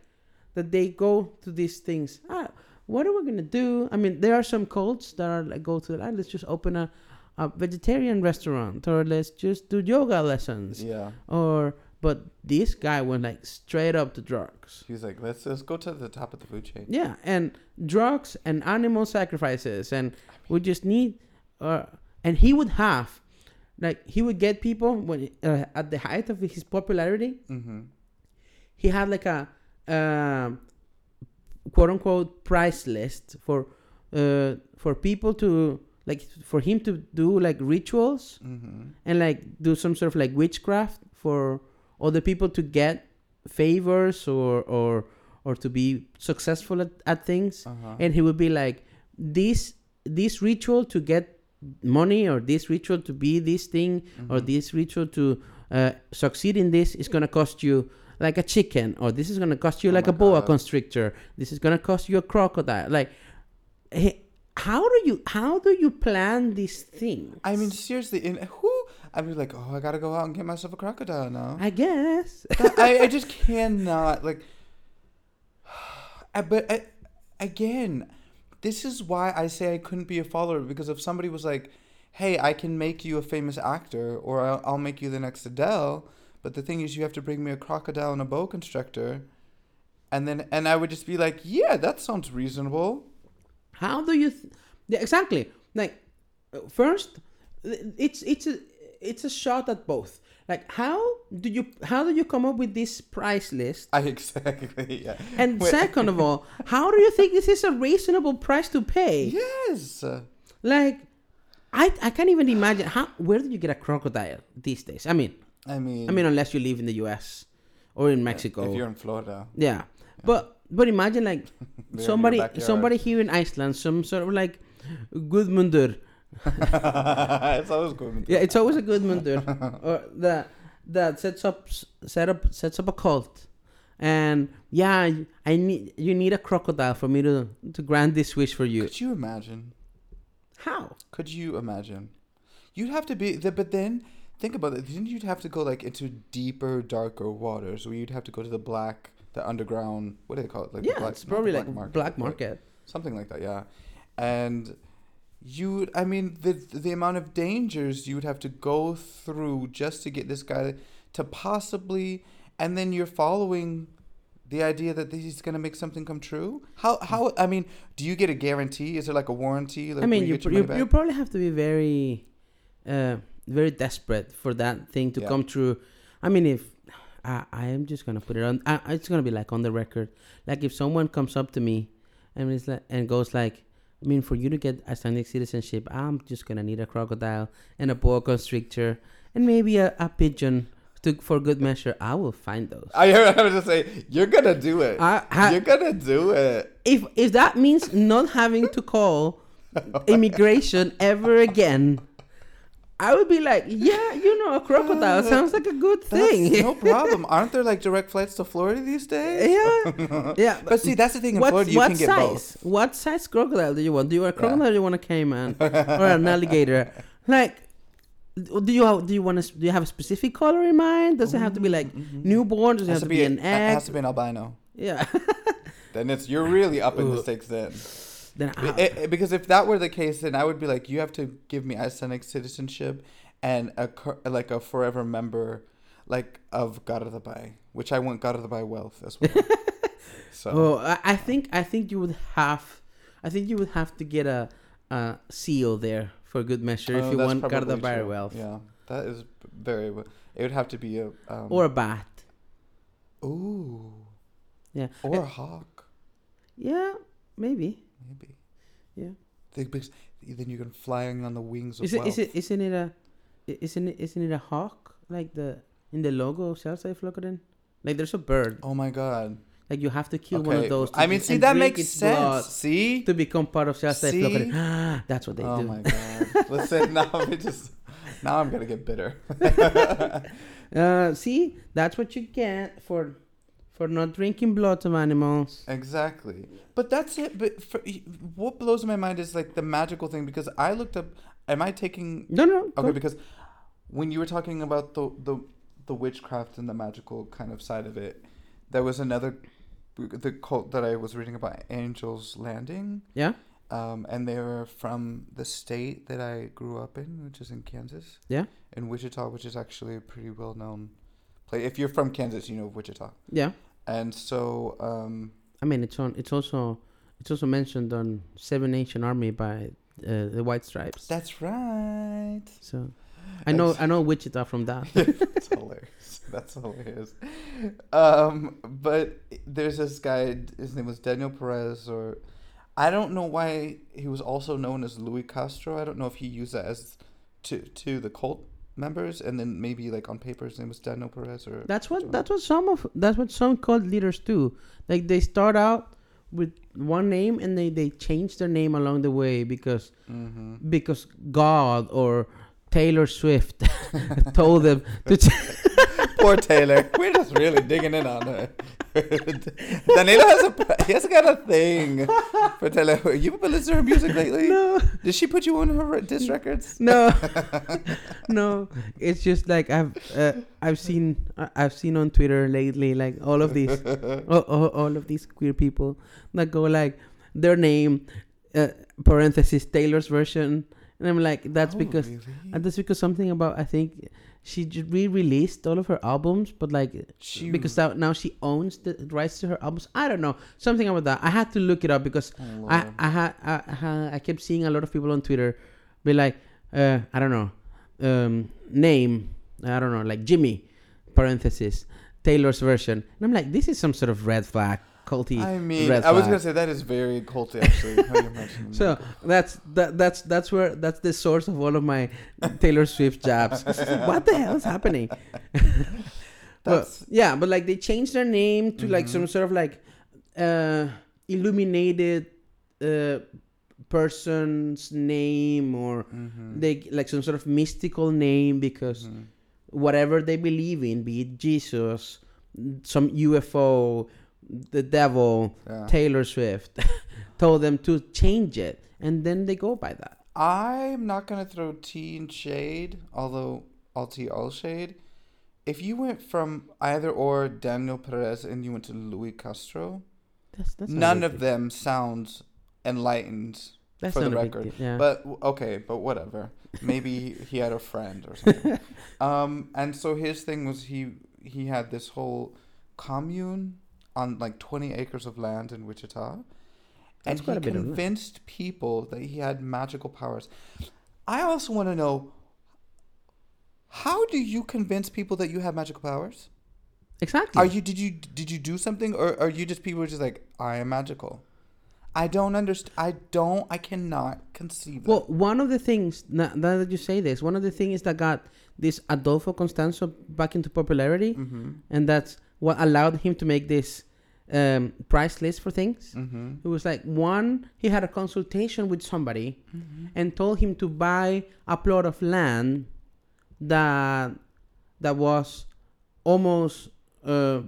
A: that they go to these things. Ah, what are we gonna do? I mean, there are some cults that are like go to ah, let's just open a a vegetarian restaurant or let's just do yoga lessons
B: Yeah.
A: or but this guy went like straight up to drugs.
B: He was like, let's let's go to the top of the food chain.
A: Yeah, and drugs and animal sacrifices, and we just need, uh, and he would have, like, he would get people when uh, at the height of his popularity,
B: Mm-hmm.
A: he had like a, um, quote unquote price list for, uh, for people to like for him to do like rituals
B: Mm-hmm.
A: and like do some sort of like witchcraft for other people to get favors or or or to be successful at, at things
B: Uh-huh.
A: and he would be like this this ritual to get money or this ritual to be this thing or
B: Mhm.
A: this ritual to uh, succeed in this is gonna cost you like a chicken or this is gonna cost you
B: Oh
A: like a boa
B: God.
A: constrictor this is gonna cost you a crocodile like how do you how do you plan these things
B: I mean, seriously, in who? I'd be like, oh, I gotta go out and get myself a crocodile now.
A: i guess
B: I, I just cannot like. I, but I, again, this is why I say I couldn't be a follower because if somebody was like, "Hey, I can make you a famous actor, or I'll, I'll make you the next Adele," but the thing is, you have to bring me a crocodile and a boa constrictor, and then and I would just be like, "Yeah, that sounds reasonable."
A: How do you? Th- yeah, exactly. Like uh, first, it's it's a it's a shot at both. Like how do you how do you come up with this price list?
B: I exactly yeah.
A: And
B: Wait.
A: second of all, how do you think this is a reasonable price to pay?
B: Yes.
A: Like, I I can't even imagine how. Where do you get a crocodile these days? I mean,
B: I mean.
A: I mean, unless you live in the U.S. or in Mexico.
B: If you're in Florida.
A: Yeah. But but imagine like
B: They're in your
A: somebody somebody here in Iceland, some sort of like Gudmundur.
B: it's always good.
A: Yeah, it's always a Gudmundur or that that sets up set up sets up a cult. And yeah, I need you need a crocodile for me to to grant this wish for you.
B: Could you imagine?
A: How?
B: Could you imagine? You'd have to be, the, but then think about it. Then you'd have to go like into deeper, darker waters, where you'd have to go to the black, the underground. What do they call it? Like the
A: yeah,
B: black,
A: it's probably
B: the
A: like black
B: but
A: market.
B: something like that. Yeah, and you, I mean, the the amount of dangers you would have to go through just to get this guy to possibly, and then you're following. The idea that he's gonna make something come true. How how I mean, do you get a guarantee? Is there like a warranty? Like
A: I mean, you you,
B: money
A: you probably have to be very, uh, very desperate for that thing to
B: Yeah.
A: come true. I mean, if I, I am just gonna put it on, I, it's gonna be like on the record. Like if someone comes up to me and is like and goes like, I mean, for you to get Icelandic citizenship, I'm just gonna need a crocodile and a boa constrictor and maybe a, a pigeon to for good measure. I will find those.
B: I heard I was just say you're gonna do it.
A: I, ha-
B: you're gonna do it.
A: if if that means not having to call immigration ever again, I would be like, yeah, you know, a crocodile uh, sounds like a good thing.
B: No problem. Aren't there like direct flights to Florida these days?
A: yeah, yeah.
B: But see, that's the thing. In
A: what,
B: Florida, you
A: what
B: can get
A: size?
B: both.
A: What size crocodile do you want? Do you want a crocodile? or Do you want a caiman or an alligator? Like, do you have, do you want to do you have a specific color in mind? Does it have to be like mm-hmm, mm-hmm. newborn? Does it have
B: to
A: be, an
B: It
A: egg?
B: has to be an albino.
A: yeah.
B: Then it's you're really up in the stakes then.
A: Then I,
B: It- it- because if that were the case, then I would be like, you have to give me Icelandic citizenship and a like a forever member, like of Garðabæ, which I want Garðabæ wealth as well. so
A: oh, I, think I think you would have, I think you would have to get a, a seal there for good measure
B: Oh,
A: if you want
B: true.
A: wealth
B: Yeah, that is very. It would have to be a um,
A: or a bat.
B: ooh
A: Yeah.
B: or
A: Eh,
B: a hawk
A: Yeah, maybe. Yeah.
B: They, then you can flying on the wings of
A: Is it
B: wealth.
A: is it isn't it a isn't it isn't it a hawk like the in the logo of Sjálfstæði flokkurinn? Like there's a bird.
B: Oh my god.
A: Like you have to kill one of those. to
B: I mean, see that makes sense. See.
A: to become part of
B: See?
A: flokkurinn. That's what they
B: oh
A: do.
B: my god. Listen, now we just now I'm gonna get bitter.
A: Uh, see, that's what you get for for not drinking blood of animals.
B: exactly. But that's it. But for, what blows my mind is like the magical thing because I looked up. Am I taking
A: No, no.
B: okay? Because when you were talking about the the the witchcraft and the magical kind of side of it, there was another the cult that I was reading about Angels Landing.
A: yeah,
B: Um, and they were from the state that I grew up in, which is in Kansas.
A: Yeah.
B: In Wichita, which is actually a pretty well known place. If you're from Kansas, you know Wichita.
A: yeah.
B: And so, um,
A: I mean, it's on. It's also it's also mentioned on Seven Nation Army by uh, the White Stripes.
B: that's right.
A: So I know I know Wichita from that.
B: That's hilarious. That's hilarious. Um, but there's this guy. His name was Daniel Perez, or I don't know why he was also known as Louis Castro. I don't know if he used that as to to the cult members, and then maybe like on paper his name was Daniel Perez, or
A: That's what that's what some of that's what some cult leaders do. Like they start out with one name and they they change their name along the way because
B: hmm
A: because God or Taylor Swift told them to. Ch-
B: Poor Taylor. We're just really digging in on her. Danilo has a he has got a thing for Taylor. You been listening to her music lately?
A: no,
B: Did she put you on her disc records?
A: no, no. It's just like I've uh, I've seen I've seen on Twitter lately like all of these all, all, all of these queer people that go like their name uh, parenthesis Taylor's version and I'm like that's
B: Oh,
A: because
B: really?
A: that's because something about I think she re-released all of her albums but like
B: she
A: because now, she owns the rights to her albums. I don't know. Something about that. I had to look it up because
B: Oh,
A: I I had I, I I kept seeing a lot of people on Twitter be like, uh, I don't know, um, name, I don't know, like Jimmy, parenthesis, Taylor's version, and I'm like, this is some sort of red flag, culty.
B: I mean, I was gonna say that is very culty actually. how you mentioned
A: So that's that that's that's where that's the source of all of my Taylor Swift jabs. like, what the hell is happening?
B: That's-
A: yeah, but like they changed their name to like
B: Mhm.
A: some sort of like uh illuminated uh person's name or
B: Mhm.
A: they like some sort of mystical name because
B: Mhm.
A: whatever they believe in, be it Jesus, some UFO, the devil,
B: Yeah.
A: Taylor Swift, told them to change it, and then they go by that.
B: I'm not gonna throw tea and shade, although all tea, all shade. If you went from either or Daniel Perez and you went to Louis Castro,
A: That's that's
B: none of them sounds enlightened.
A: That's
B: for the record.
A: Yeah.
B: But okay, but whatever. Maybe he had a friend or something. um, and so his thing was he he had this whole commune on like 20 acres of land in Wichita.
A: That's
B: and he
A: a bit of
B: convinced people that he had magical powers. I also want to know how do you convince people that you have magical powers?
A: exactly.
B: Are you did you did you do something or are you just people who are just like I am magical? I don't understand. I don't. I cannot conceive.
A: Well, one of the things now, now that you say this, one of the things that got this Adolfo Constanzo back into popularity,
B: Mm-hmm.
A: and that's what allowed him to make this um, price list for things.
B: Mm-hmm.
A: It was like one, he had a consultation with somebody
B: Mm-hmm.
A: and told him to buy a plot of land that that was almost uh,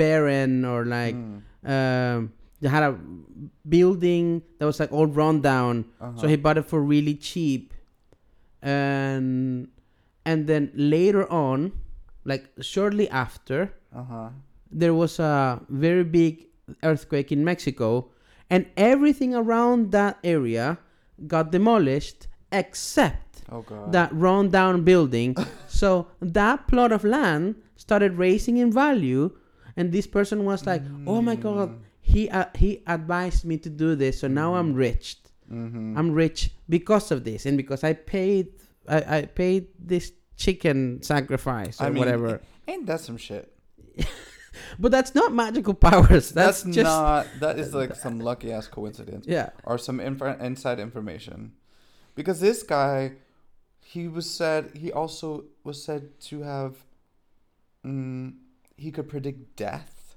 A: barren or like
B: Mm.
A: um, they had a building that was like all run down.
B: Uh-huh.
A: So he bought it for really cheap, and and then later on, like shortly after,
B: Uh-huh.
A: there was a very big earthquake in Mexico, and everything around that area got demolished except
B: Oh
A: that run down building. so that plot of land started raising in value, and this person was like, "Oh my god, he uh, he advised me to do this, so now I'm rich.
B: Mm-hmm.
A: I'm rich because of this, and because I paid I, I paid this chicken sacrifice or
B: I mean,
A: whatever."
B: Ain't that some shit?
A: But that's not magical powers. That's,
B: That's,
A: just
B: not. That is like some lucky ass coincidence
A: yeah.
B: or some inf- inside information, because this guy, he was said he also was said to have, mm, he could predict death.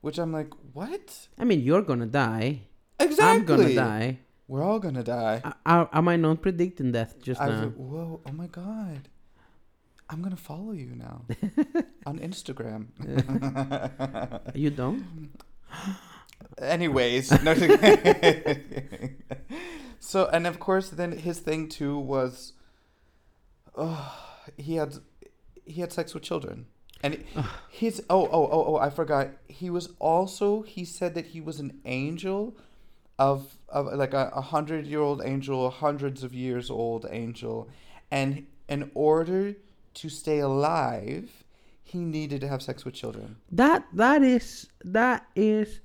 B: Which I'm like, what?
A: I mean, you're gonna die.
B: Exactly.
A: I'm gonna die.
B: We're all gonna die.
A: I, I, am I not predicting death just
B: I
A: now?
B: like, whoa, oh my god. I'm gonna follow you now on Instagram.
A: You don't?
B: Anyways, no. so and of course, then his thing too was, oh, he had he had sex with children, and his oh oh oh oh I forgot. He was also he said that he was an angel, of of like a, a hundred year old angel, hundreds of years old angel, and in order to stay alive, he needed to have sex with children.
A: That that is that is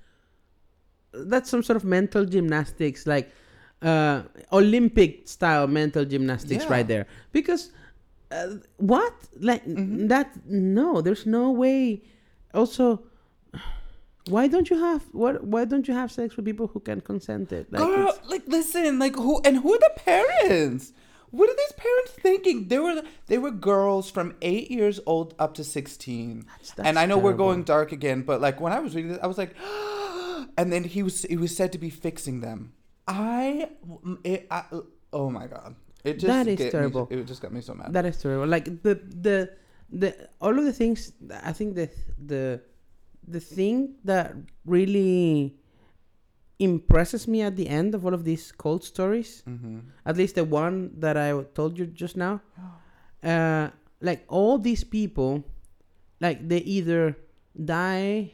A: that's some sort of mental gymnastics, like uh, Olympic style mental gymnastics,
B: Yeah.
A: right there. Because uh, what like
B: Mhm.
A: that? No, there's no way. Also, why don't you have what? Why don't you have sex with people who can consent it? Like
B: Girl,
A: it's-
B: like listen, like who and who are the parents? What are these parents thinking? They were they were girls from eight years old up to sixteen.
A: that's-
B: and I know we're going dark again, but like when I was reading this, I was like, and then he was he was said to be fixing them. I, it, I oh my god, it just
A: That is
B: get me-
A: terrible.
B: it just got me so mad.
A: That is terrible. Like the the the all of the things. I think the the the thing that really impresses me at the end of all of these cold stories,
B: mm-hmm.
A: at least the one that I told you just now, uh, like all these people, like they either die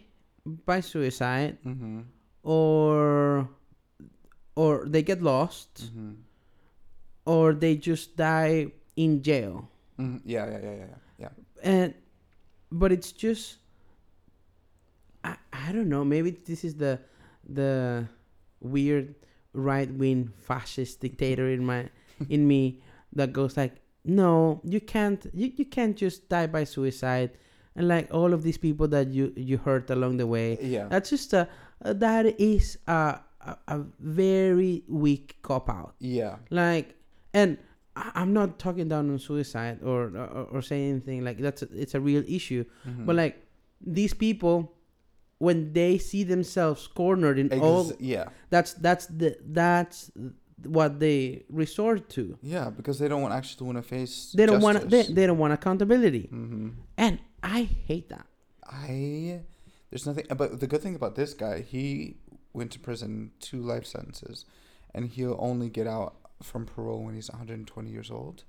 A: by suicide
B: Mm-hmm.
A: or or they get lost
B: Mm-hmm.
A: or they just die in jail.
B: Mm-hmm. Yeah, yeah, yeah, yeah, yeah. yeah.
A: and but it's just I, I don't know maybe this is the the weird right wing fascist dictator in my in me that goes like no you can't you, you can't just die by suicide and like all of these people that you you hurt along the way
B: Yeah.
A: that's just a that is a, a a very weak cop out
B: yeah.
A: like and i'm not talking down on suicide or or, or saying anything like that's a, it's a real issue
B: Mhm.
A: but like these people when they see themselves cornered in
B: Ex-
A: all
B: yeah.
A: that's that's the that's what they resort to
B: Yeah, because they don't want actually want to face.
A: they don't want they, they don't want accountability
B: Mm-hmm.
A: and i hate that
B: I there's nothing but the good thing about this guy, he went to prison two life sentences and he'll only get out from parole when he's 120 years old.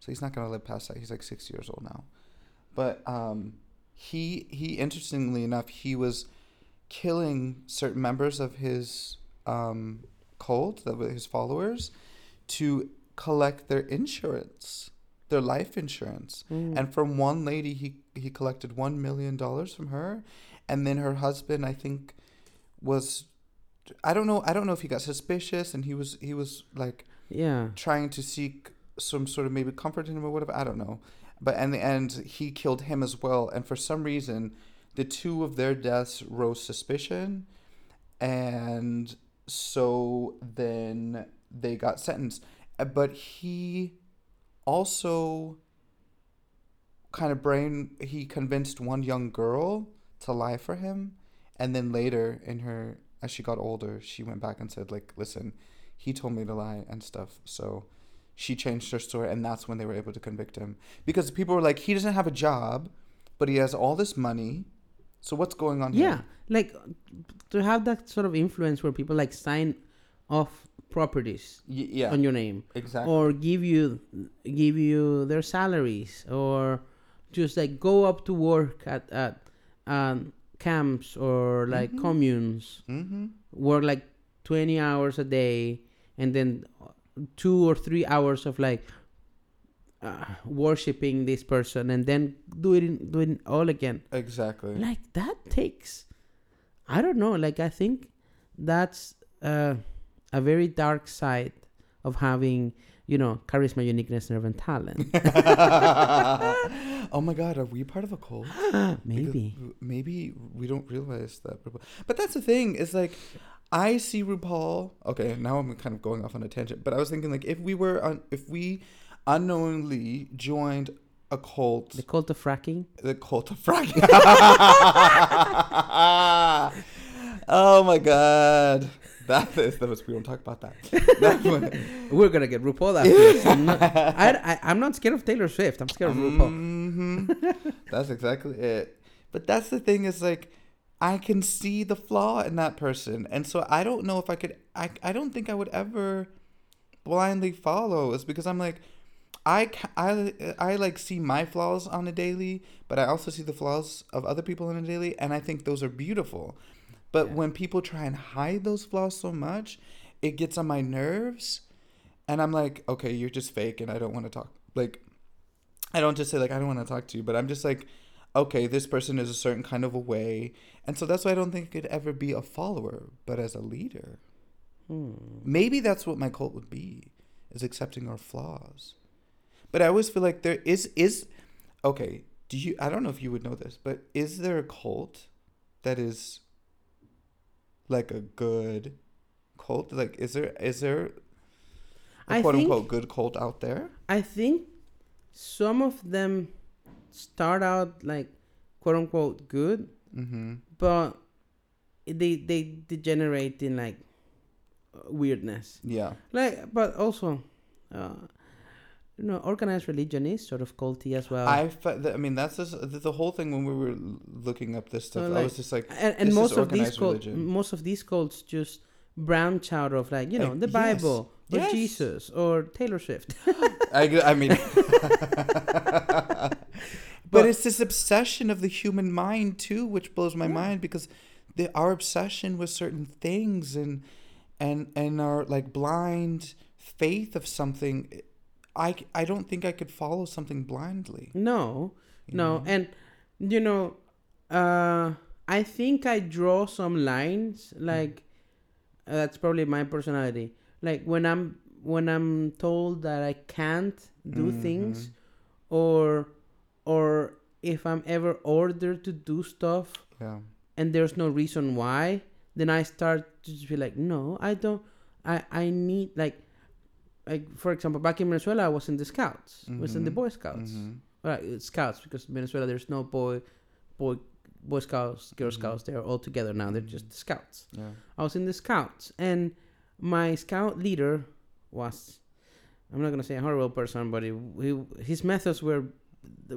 B: So he's not going to live past that. He's like 60 years old now. But um he he interestingly enough, he was killing certain members of his um cult, his followers to collect their insurance, their life insurance.
A: Mm.
B: And from one lady, he he collected one million dollars from her, and then her husband, I think, was, I don't know, I don't know if he got suspicious, and he was he was like
A: yeah
B: trying to seek some sort of maybe comfort in him or whatever. I don't know, but in the end, he killed him as well, and for some reason, the two of their deaths rose suspicion, and so then they got sentenced. Uh, But he also kind of brain he convinced one young girl to lie for him and then later in her as she got older, she went back and said like, "Listen, he told me to lie and stuff." So she changed her story, and that's when they were able to convict him because people were like, "He doesn't have a job, but he has all this money." So what's going on Here?
A: Yeah, like to have that sort of influence where people like sign off properties
B: Y- yeah,
A: on your name
B: exactly.
A: or give you give you their salaries or just like go up to work at at um, camps or like
B: Mhm.
A: communes
B: mm-hmm.
A: work like 20 hours a day and then two or three hours of like uh, worshiping this person and then do it in, do it all again
B: Exactly.
A: like that takes i don't know like i think that's uh, a very dark side of having you know charisma uniqueness nerve and talent
B: oh my god, are we part of a cult?
A: maybe
B: Because maybe we don't realize that. But that's the thing. Is like, I see RuPaul. Okay, now I'm kind of going off on a tangent. But I was thinking like, if we were on, if we unknowingly joined a cult,
A: the cult of fracking
B: the cult of fracking. oh my god, that is that was we don't talk about that. That
A: we're gonna get rupaul after this I'm not, I, I, i'm not scared of taylor swift i'm scared of rupaul
B: Mhm. That's exactly it. But that's the thing is like I can see the flaw in that person. And so I don't know if I could I I don't think I would ever blindly follow is because I'm like I I I like see my flaws on a daily, but I also see the flaws of other people on a daily and I think those are beautiful. But
A: Yeah.
B: when people try and hide those flaws so much, it gets on my nerves and I'm like, okay, you're just fake and I don't want to talk. Like I don't just say like I don't want to talk to you, but I'm just like, okay, this person is a certain kind of a way, and so that's why I don't think it could ever be a follower, but as a leader.
A: Hmm.
B: Maybe that's what my cult would be, is accepting our flaws. But I always feel like there is is, okay. Do you? I don't know if you would know this, but is there a cult that is like a good cult? Like, is there is there a
A: I
B: quote
A: think-
B: unquote good cult out there?
A: I think some of them start out like quote unquote good,
B: Mm-hmm.
A: but they they degenerate in like weirdness.
B: Yeah.
A: Like, but also, uh, you know, organized religion is sort of culty as well.
B: I, I mean, that's just, the, the whole thing when we were looking up this stuff.
A: So,
B: I was just like,
A: and, and most of these cults, most of these cults just branch out of like you know
B: Like,
A: the
B: yes.
A: Bible or
B: Yes.
A: Jesus or Taylor Swift.
B: I, I mean, but,
A: But-
B: it's this obsession of the human mind too, which blows my
A: Yeah.
B: mind because the, our obsession with certain things and and and our like blind faith of something. I I don't think I could follow something blindly.
A: no, no,
B: know?
A: and you know, uh, I think I draw some lines. Like uh, that's probably my personality. Like when I'm when I'm told that I can't do things,
B: Mhm.
A: or or if I'm ever ordered to do stuff
B: Yeah.
A: and there's no reason why, then I start to just be like, no, I don't. I I need like like for example, back in Venezuela, I was in the Scouts, was in the
B: Mhm.
A: Boy Scouts,
B: Mhm.
A: right? Scouts because in Venezuela there's no boy boy Boy Scouts, Girl
B: Mhm.
A: Scouts. They're all together now. They're just Scouts.
B: Yeah.
A: I was in the Scouts, and my Scout leader was. I'm not gonna say a horrible person, but he, he, his methods were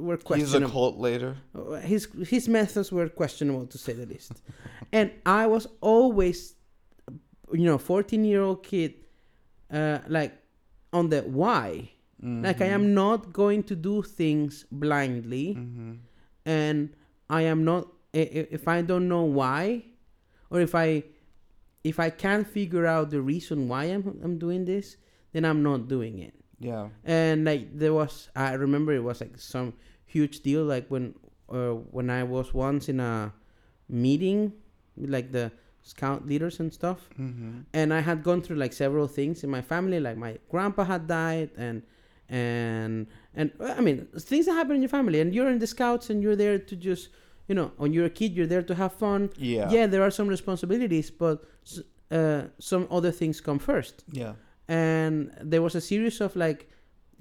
A: were
B: He's a
A: questionable.
B: cult later.
A: Uh, his his methods were questionable to say the least and i was always you know 14 year old kid uh like on the why like i
B: Mm-hmm.
A: am not going to do things blindly
B: hmm
A: and i am not if i don't know why or if i if i can't figure out the reason why i'm, I'm doing this then i'm not doing it
B: Yeah.
A: and like there was i remember it was like some huge deal like when uh, when i was once in a meeting like the scout leaders and stuff
B: Mm-hmm.
A: and i had gone through like several things in my family like my grandpa had died and and and i mean things that happen in your family and you're in the scouts and you're there to just you know when you're a kid you're there to have fun
B: Yeah.
A: yeah there are some responsibilities but uh, some other things come first
B: Yeah.
A: And there was a series of like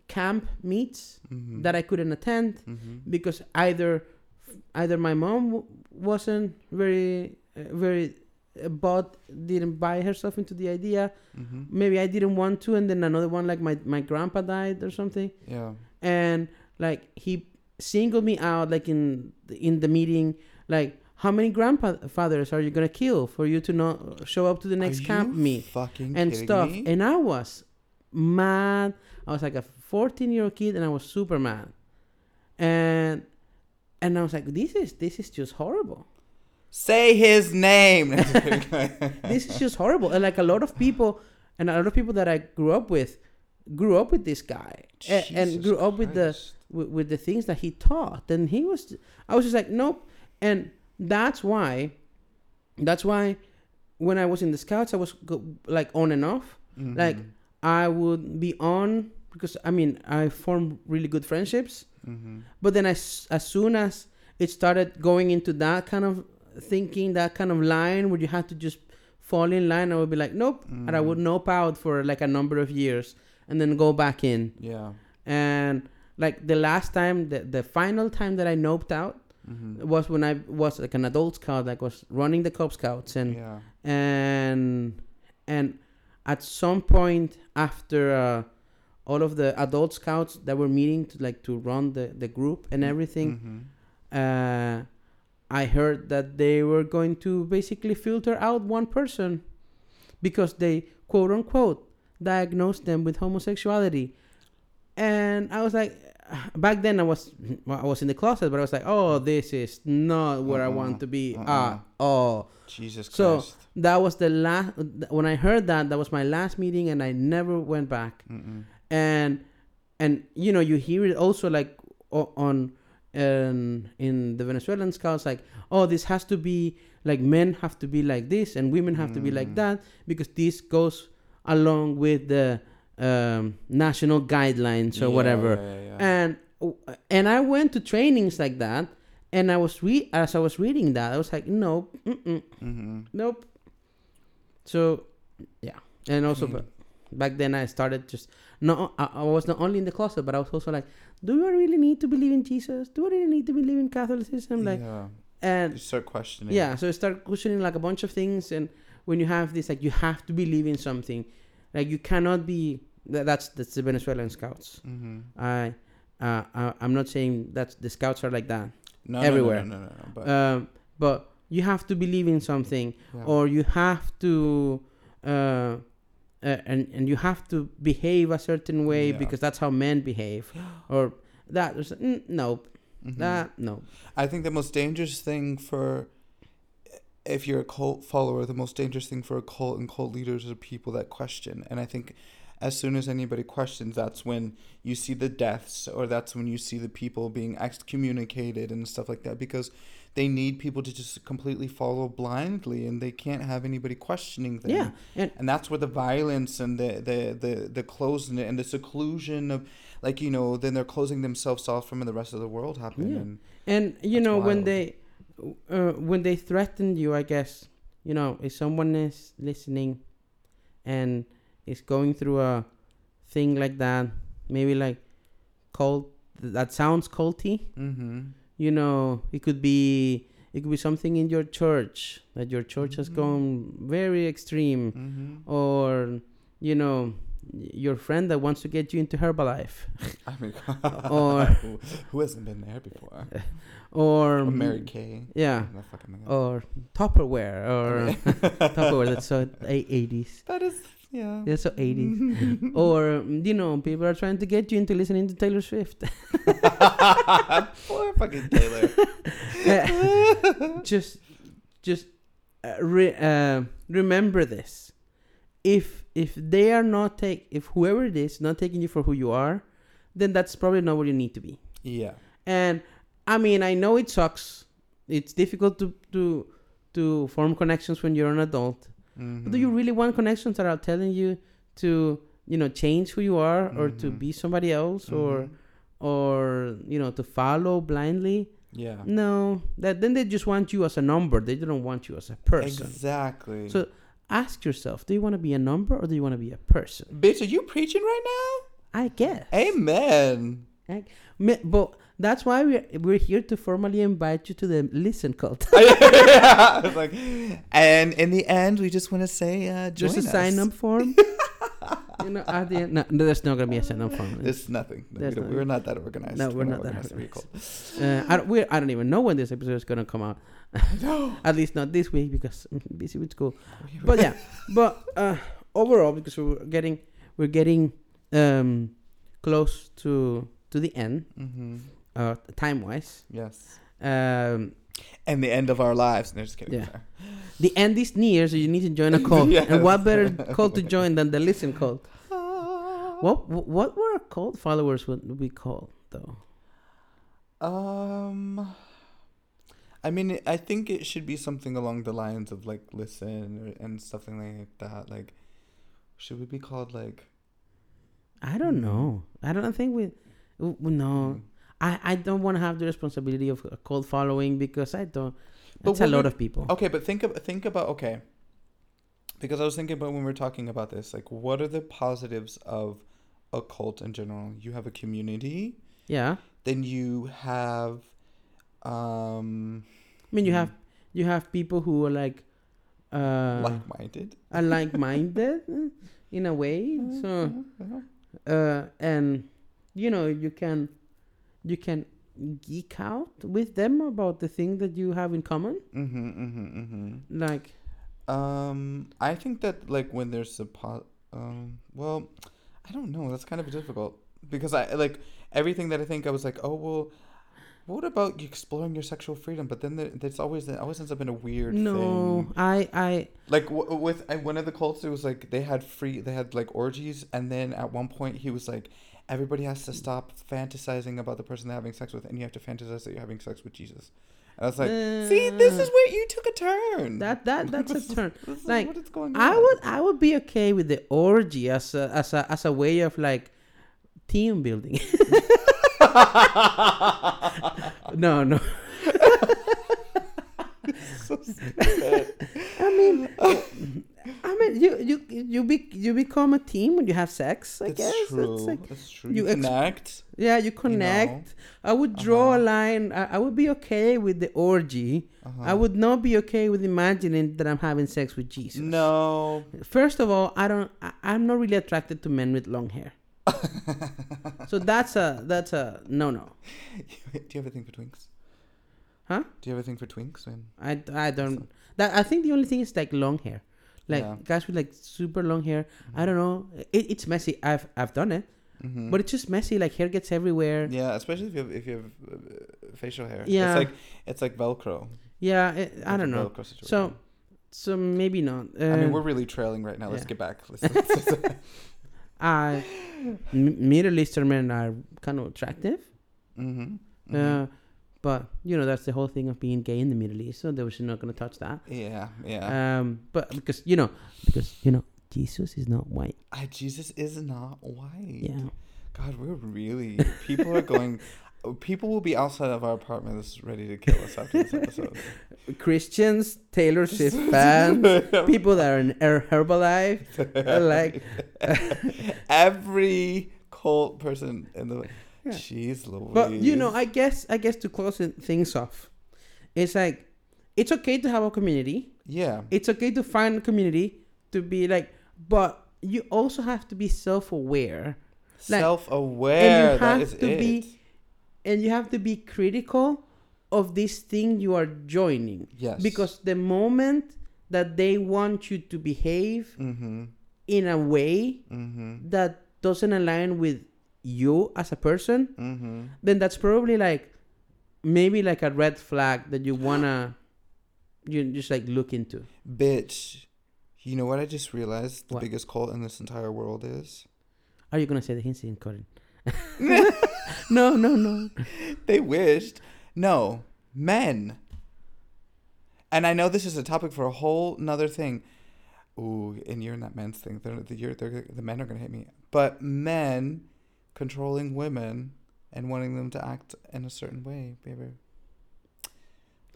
A: camp meets
B: Mm-hmm.
A: that I couldn't attend
B: Mm-hmm.
A: because either either my mom w- wasn't very uh, very uh, bought didn't buy herself into the idea.
B: Mm-hmm.
A: Maybe I didn't want to, and then another one like my my grandpa died or something,
B: Yeah.
A: and like he singled me out like in in the meeting like. How many grandfathers are you gonna kill for you to not show up to the next
B: Are
A: camp meet?
B: Fucking
A: and stuff.
B: me?
A: And I was mad. I was like a 14 year old kid, and I was super mad. And and I was like, this is this is just horrible.
B: Say his name.
A: This is just horrible. And like a lot of people, and a lot of people that I grew up with, grew up with this guy, a- and grew up with the with, with the things that he taught. And he was, I was just like, nope. And that's why, that's why, when I was in the scouts, I was go, like on and off. Like
B: Mhm.
A: I would be on because I mean I formed really good friendships.
B: Mhm.
A: But then as as soon as it started going into that kind of thinking, that kind of line where you had to just fall in line, I would be like, nope, and I would
B: Mhm.
A: nope out for like a number of years and then go back in.
B: Yeah.
A: And like the last time, the the final time that I noped out
B: Mhm.
A: was when I was like an adult scout, like was running the Cub Scouts and
B: yeah.
A: and and at some point after uh, all of the adult scouts that were meeting to like to run the, the group and everything
B: Mhm.
A: uh, i heard that they were going to basically filter out one person because they quote unquote diagnosed them with homosexuality and i was like back then i was i was in the closet but i was like oh this is not where i
B: Uh-uh.
A: want to be
B: Uh-uh.
A: ah oh
B: Jesus Christ.
A: So- that was the last when i heard that that was my last meeting and i never went back
B: Mm-mm.
A: and and you know you hear it also like on um, in the venezuelan scouts like oh this has to be like men have to be like this and women have to be like
B: Mm.
A: that because this goes along with the um, national guidelines or
B: Yeah,
A: whatever
B: yeah, yeah, yeah.
A: and and I went to trainings like that, and I was re as I was reading that, I was like, nope, mm-mm,
B: Mhm.
A: nope. So, yeah, and also
B: Mm.
A: back then I started just no, I, I was not only in the closet, but I was also like, do I really need to believe in Jesus? Do I really need to believe in Catholicism? Like,
B: yeah.
A: and
B: You start questioning.
A: yeah, so I start questioning like a bunch of things, and when you have this, like, you have to believe in something, like you cannot be. That, that's that's the Venezuelan scouts.
B: Mm-hmm.
A: I, uh, I I'm not saying that the scouts are like that,
B: No,
A: Everywhere.
B: No, no, no, no, no, but
A: um, but you have to believe in something,
B: yeah.
A: or you have to, uh, uh, and and you have to behave a certain way
B: Yeah.
A: because that's how men behave, or that. Mm, no,
B: Mhm.
A: that no.
B: I think the most dangerous thing for if you're a cult follower, the most dangerous thing for a cult and cult leaders are people that question. And I think as soon as anybody questions, that's when you see the deaths or that's when you see the people being excommunicated and stuff like that because they need people to just completely follow blindly and they can't have anybody questioning them.
A: Yeah, and
B: and that's where the violence and the the the the closing and the seclusion of like you know then they're closing themselves off from the rest of the world happen
A: Yeah.
B: and
A: And you know when they, uh, when they threaten you, I guess you know if someone is listening, and is going through a thing like that, maybe like cult that sounds culty.
B: mm-hmm.
A: You know, it could be it could be something in your church that your church has
B: Mhm.
A: gone very extreme,
B: Mm-hmm.
A: or you know, your friend that wants to get you into Herbalife,
B: I mean,
A: Or-
B: who, who hasn't been there before?
A: or
B: Or Mary Kay.
A: Yeah.
B: No fucking thing.
A: or Tupperware or Tupperware. That's so eighties.
B: that is yeah.
A: That's so eighties. or um, you know, people are trying to get you into listening to Taylor Swift.
B: Poor fucking Taylor.
A: just, just uh, re- uh, remember this. If if they are not take if whoever it is not taking you for who you are, then that's probably not where you need to be.
B: yeah.
A: And I mean, I know it sucks. It's difficult to to to form connections when you're an adult.
B: Mm-hmm.
A: But do you really want connections that are telling you to, you know, change who you are or to
B: Mhm.
A: be somebody else or or you know, to follow blindly?
B: yeah.
A: No. That then they just want you as a number. They don't want you as a person.
B: Exactly.
A: So ask yourself, do you want to be a number or do you want to be a person?
B: bitch, are you preaching right now?
A: I guess.
B: Amen.
A: Me- But That's why we're we're here to formally invite you to the listen cult.
B: Like, and in the end, we just want to say, uh, join
A: There's a
B: us.
A: sign up form. you know, at the end, no, no, there's not gonna be a sign up form.
B: There's nothing. No, we
A: There's
B: don't-
A: nothing.
B: we're not that organized.
A: No, we're not that
B: organized.
A: Uh, I don't, I don't even know when this episode is gonna come out.
B: No.
A: At least not this week because I'm busy with school. But yeah, but uh, overall, because we're getting we're getting um, close to to the end,
B: hmm
A: uh, time wise.
B: Yes.
A: Um,
B: And the end of our lives. No, just kidding.
A: Yeah.
B: Sorry.
A: the end is near, so you need to join a cult.
B: Yes.
A: And what better cult to join than the listen cult? What what were cult followers would we call though?
B: Um, I mean, I think it should be something along the lines of like listen or, and something like that. Like, should we be called like?
A: I don't know. I don't think we. No,
B: mm,
A: I, I don't want to have the responsibility of a cult following because I don't.
B: But
A: a lot
B: would-
A: of people.
B: Okay, but think of think about okay. Because I was thinking about when we were talking about this, like, what are the positives of a cult in general? You have a community,
A: Yeah,
B: then you have, um,
A: I mean you
B: Mm.
A: have you have people who are like, uh,
B: like-minded.
A: are like-minded uh, in a way. So, uh, and you know you can you can geek out with them about the thing that you have in common.
B: Mm-hmm, mm-hmm, mm-hmm.
A: Like,
B: Um, I think that like when there's a po- um, well, I don't know. That's kind of difficult because I like everything that I think. I was like, oh well, what about exploring your sexual freedom? But then there, there's always it always ends up in a weird
A: no,
B: thing.
A: I I
B: Like w- with uh, one of the cults, it was like they had free, they had like orgies, and then at one point he was like, everybody has to stop fantasizing about the person they're having sex with, and you have to fantasize that you're having sex with Jesus. And I was like, see, this is mm. where you took a turn.
A: that that that's a turn.
B: Is
A: like,
B: what is going on.
A: I would I would be okay with the orgy as a as a as a way of like team building. no, no. I mean, mean, you you you be you become a team when you have sex. I
B: It's
A: guess
B: true.
A: It's like,
B: it's true.
A: you
B: You,
A: ex-
B: connect.
A: yeah, you connect. I would draw a line. I, I would be okay with the orgy.
B: Uh-huh.
A: I would not be okay with imagining that I'm having sex with Jesus.
B: No.
A: First of all, I don't. I, I'm not really attracted to men with long hair. so that's a that's a no no.
B: Do you have a thing for twinks?
A: Huh?
B: Do you have a thing for twinks? Man?
A: I, I don't. That I think the only thing is like long hair, like
B: Yeah.
A: guys with like super long hair. I don't know. It, it's messy. I've I've done it,
B: Mm-hmm.
A: but it's just messy. Like hair gets everywhere.
B: yeah, especially if you have if you have uh, facial hair.
A: Yeah.
B: It's like it's like Velcro.
A: Yeah, it, I don't know. So so maybe not. Uh,
B: I mean, we're really trailing right now. Let's
A: yeah.
B: get back. Let's, let's-
A: I M- Middle Eastern men are kind of attractive.
B: Mhm, mhm.
A: Uh, but you know that's the whole thing of being gay in the Middle East, so they were not going to touch that.
B: yeah, yeah.
A: Um, but because you know, because you know, Jesus is not white.
B: I, Jesus is not white.
A: Yeah.
B: God, we're really people are going. People will be outside of our apartments ready to kill us after this episode.
A: Christians, Taylor Swift fans, people that are in Her- Herbalife, like,
B: Every cult person in the.
A: Yeah.
B: Jeez Louise.
A: but you know, I guess, I guess to close things off, it's like, it's okay to have a community.
B: Yeah.
A: It's okay to find a community to be like, but you also have to be self-aware, Like,
B: Self-aware. That
A: have
B: is
A: to
B: it.
A: be- and you have to be critical of this thing you are joining.
B: yes.
A: Because the moment that they want you to behave
B: Mm-hmm.
A: in a way
B: Mm-hmm.
A: that doesn't align with you as a person,
B: Mm-hmm.
A: then that's probably like maybe like a red flag that you wanna you just like look into.
B: Bitch. You know what I just realized the
A: What?
B: biggest cult in this entire world is?
A: Are you gonna say the hints in Corin? no, no, no.
B: They wished. No, men. And I know this is a topic for a whole nother thing. Ooh, and you're in that men's thing. They're, the, you're, they're, the men are gonna hit me. But men controlling women and wanting them to act in a certain way, baby.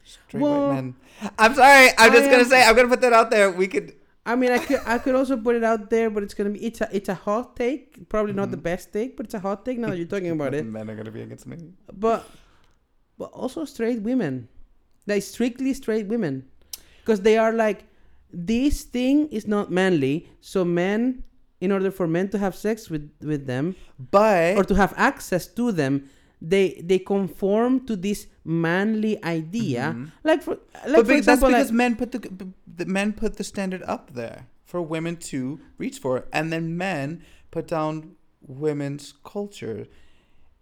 B: Straight
A: Well,
B: white men. I'm sorry. I'm just
A: I
B: gonna say. I'm gonna put that out there. We could.
A: I mean, I could I could also put it out there, but it's gonna be it's a it's a hot take. Probably not the
B: Mhm.
A: best take, but it's a hot take now that you're talking about it.
B: Men are gonna be against me.
A: But but also straight women, like strictly straight women, because they are like this thing is not manly. So men, in order for men to have sex with with them
B: But
A: or to have access to them, they they conform to this manly idea.
B: Mhm.
A: Like for like
B: but
A: for
B: be- that's because
A: like,
B: men put the, the men put the standard up there for women to reach for, and then men put down women's culture,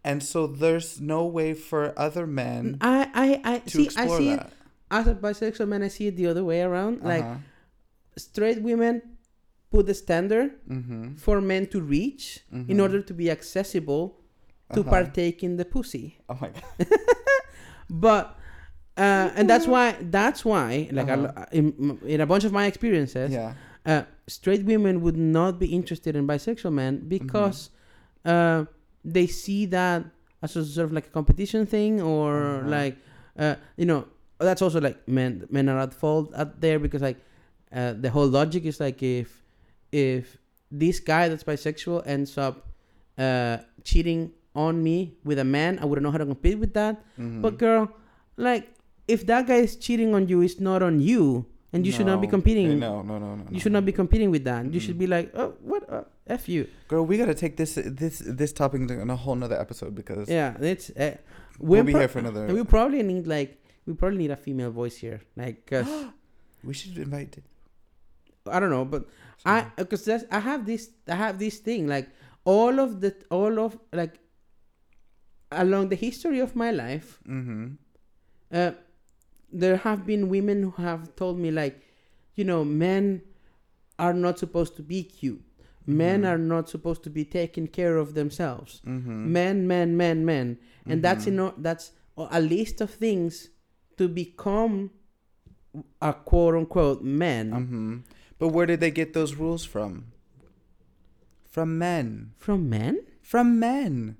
B: and so there's no way for other men
A: I I I
B: to
A: see I see it as a bisexual man. I see it the other way around. Like
B: Uh-huh.
A: straight women put the standard
B: Mhm.
A: for men to reach in
B: Mhm.
A: order to be accessible to
B: Uh-huh.
A: partake in the pussy.
B: Oh my god.
A: But uh, and that's why that's why like
B: Uh-huh.
A: lo- in, in a bunch of my experiences,
B: Yeah.
A: uh, straight women would not be interested in bisexual men because
B: Mm-hmm.
A: uh, they see that as a sort of like a competition thing or
B: Uh-huh.
A: like uh, you know that's also like men men are at fault out there because like uh, the whole logic is like if if this guy that's bisexual ends up uh, cheating on me with a man I wouldn't know how to compete with that
B: Mhm.
A: but girl like if that guy is cheating on you it's not on you and you should not be competing
B: No, no, no, no.
A: you should not be competing with that you should
B: Mhm.
A: be like oh what uh, f you
B: Girl, we gotta take this this this topic on a whole nother episode because
A: yeah it's uh,
B: we'll
A: we're
B: be
A: pro-
B: here for another.
A: we probably need like we probably need a female voice here like 'cause
B: we should invite.
A: i don't know but i because that's i have this i have this thing like all of the all of like along the history of my life
B: Mm-hmm.
A: uh, there have been women who have told me like you know men are not supposed to be cute men
B: Mhm.
A: are not supposed to be taking care of themselves
B: Mm-hmm.
A: men men men men and that's you know that's a list of things to become a quote unquote man
B: Mm-hmm. But where did they get those rules from? From men.
A: from men
B: From men.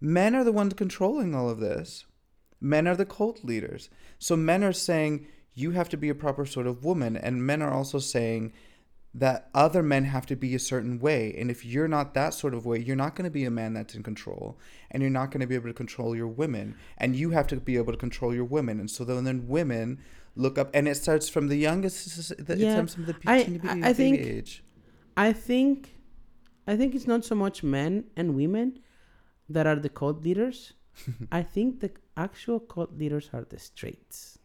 B: Men are the ones controlling all of this. Men are the cult leaders. So men are saying you have to be a proper sort of woman, and men are also saying that other men have to be a certain way. And if you're not that sort of way, you're not going to be a man that's in control, and you're not going to be able to control your women, and you have to be able to control your women. And so then, then women look up, and it starts from the youngest. It
A: Yeah,
B: starts from the
A: I- I- I think-
B: age.
A: i think i think it's not so much men and women that are the cult leaders i think the actual cult leaders are the straights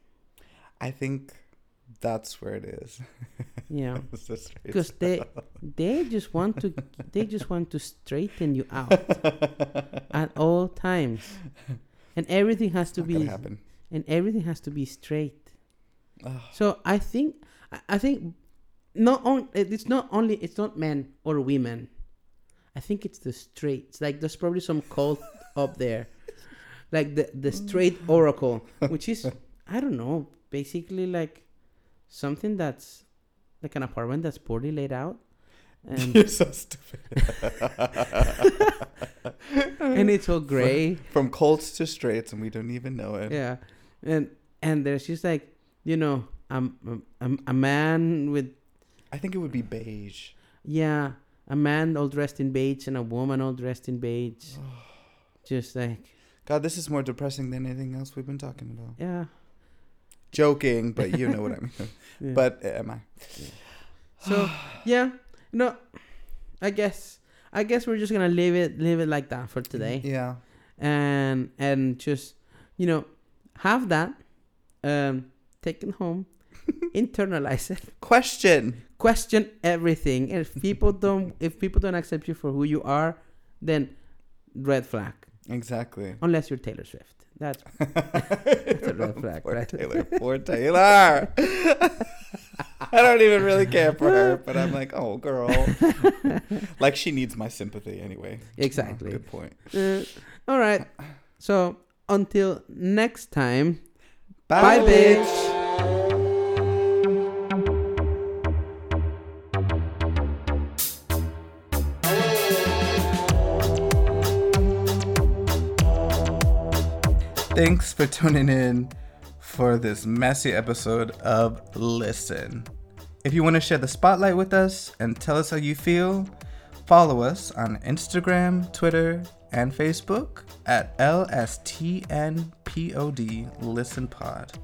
B: I think that's where it is.
A: yeah
B: the
A: because they they just want to they just want to straighten you out at all times and everything has to be
B: happen.
A: and everything has to be straight So i think i, think not on it's not only it's not men or women i think it's the straights like there's probably some cult up there like the the straight oracle which is i don't know basically like something that's like an apartment that's poorly laid out and
B: You're so stupid.
A: and it's all gray.
B: From colts to straights, and we don't even know it.
A: Yeah, and and there's just like you know, um, a, a man with
B: I think it would be beige.
A: yeah, a man all dressed in beige and a woman all dressed in beige, just like
B: God, this is more depressing than anything else we've been talking about.
A: yeah.
B: Joking, but you know what I mean.
A: yeah.
B: But uh, am I?
A: so yeah, no, I guess I guess we're just gonna leave it leave it like that for today.
B: Yeah.
A: and and just you know have that um take it home internalize it
B: Question.
A: question everything and if people don't if people don't accept you for who you are then red flag
B: Exactly.
A: unless you're taylor swift that's that's a red flag
B: Poor
A: right
B: Taylor. Poor Taylor. I don't even really care for her, but I'm like, oh, girl. like she needs my sympathy anyway.
A: Exactly.
B: Oh, good point.
A: Uh, all right so until next time
B: Bye,
A: Bye,
B: bitch. Thanks for tuning in for this messy episode of Listen. If you want to share the spotlight with us and tell us how you feel, follow us on Instagram, Twitter, and Facebook at LSTNPOD Listen Pod.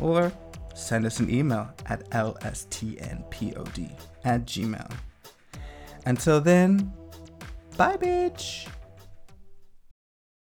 B: Or send us an email at lstnpod at gmail. Until then, bye, bitch.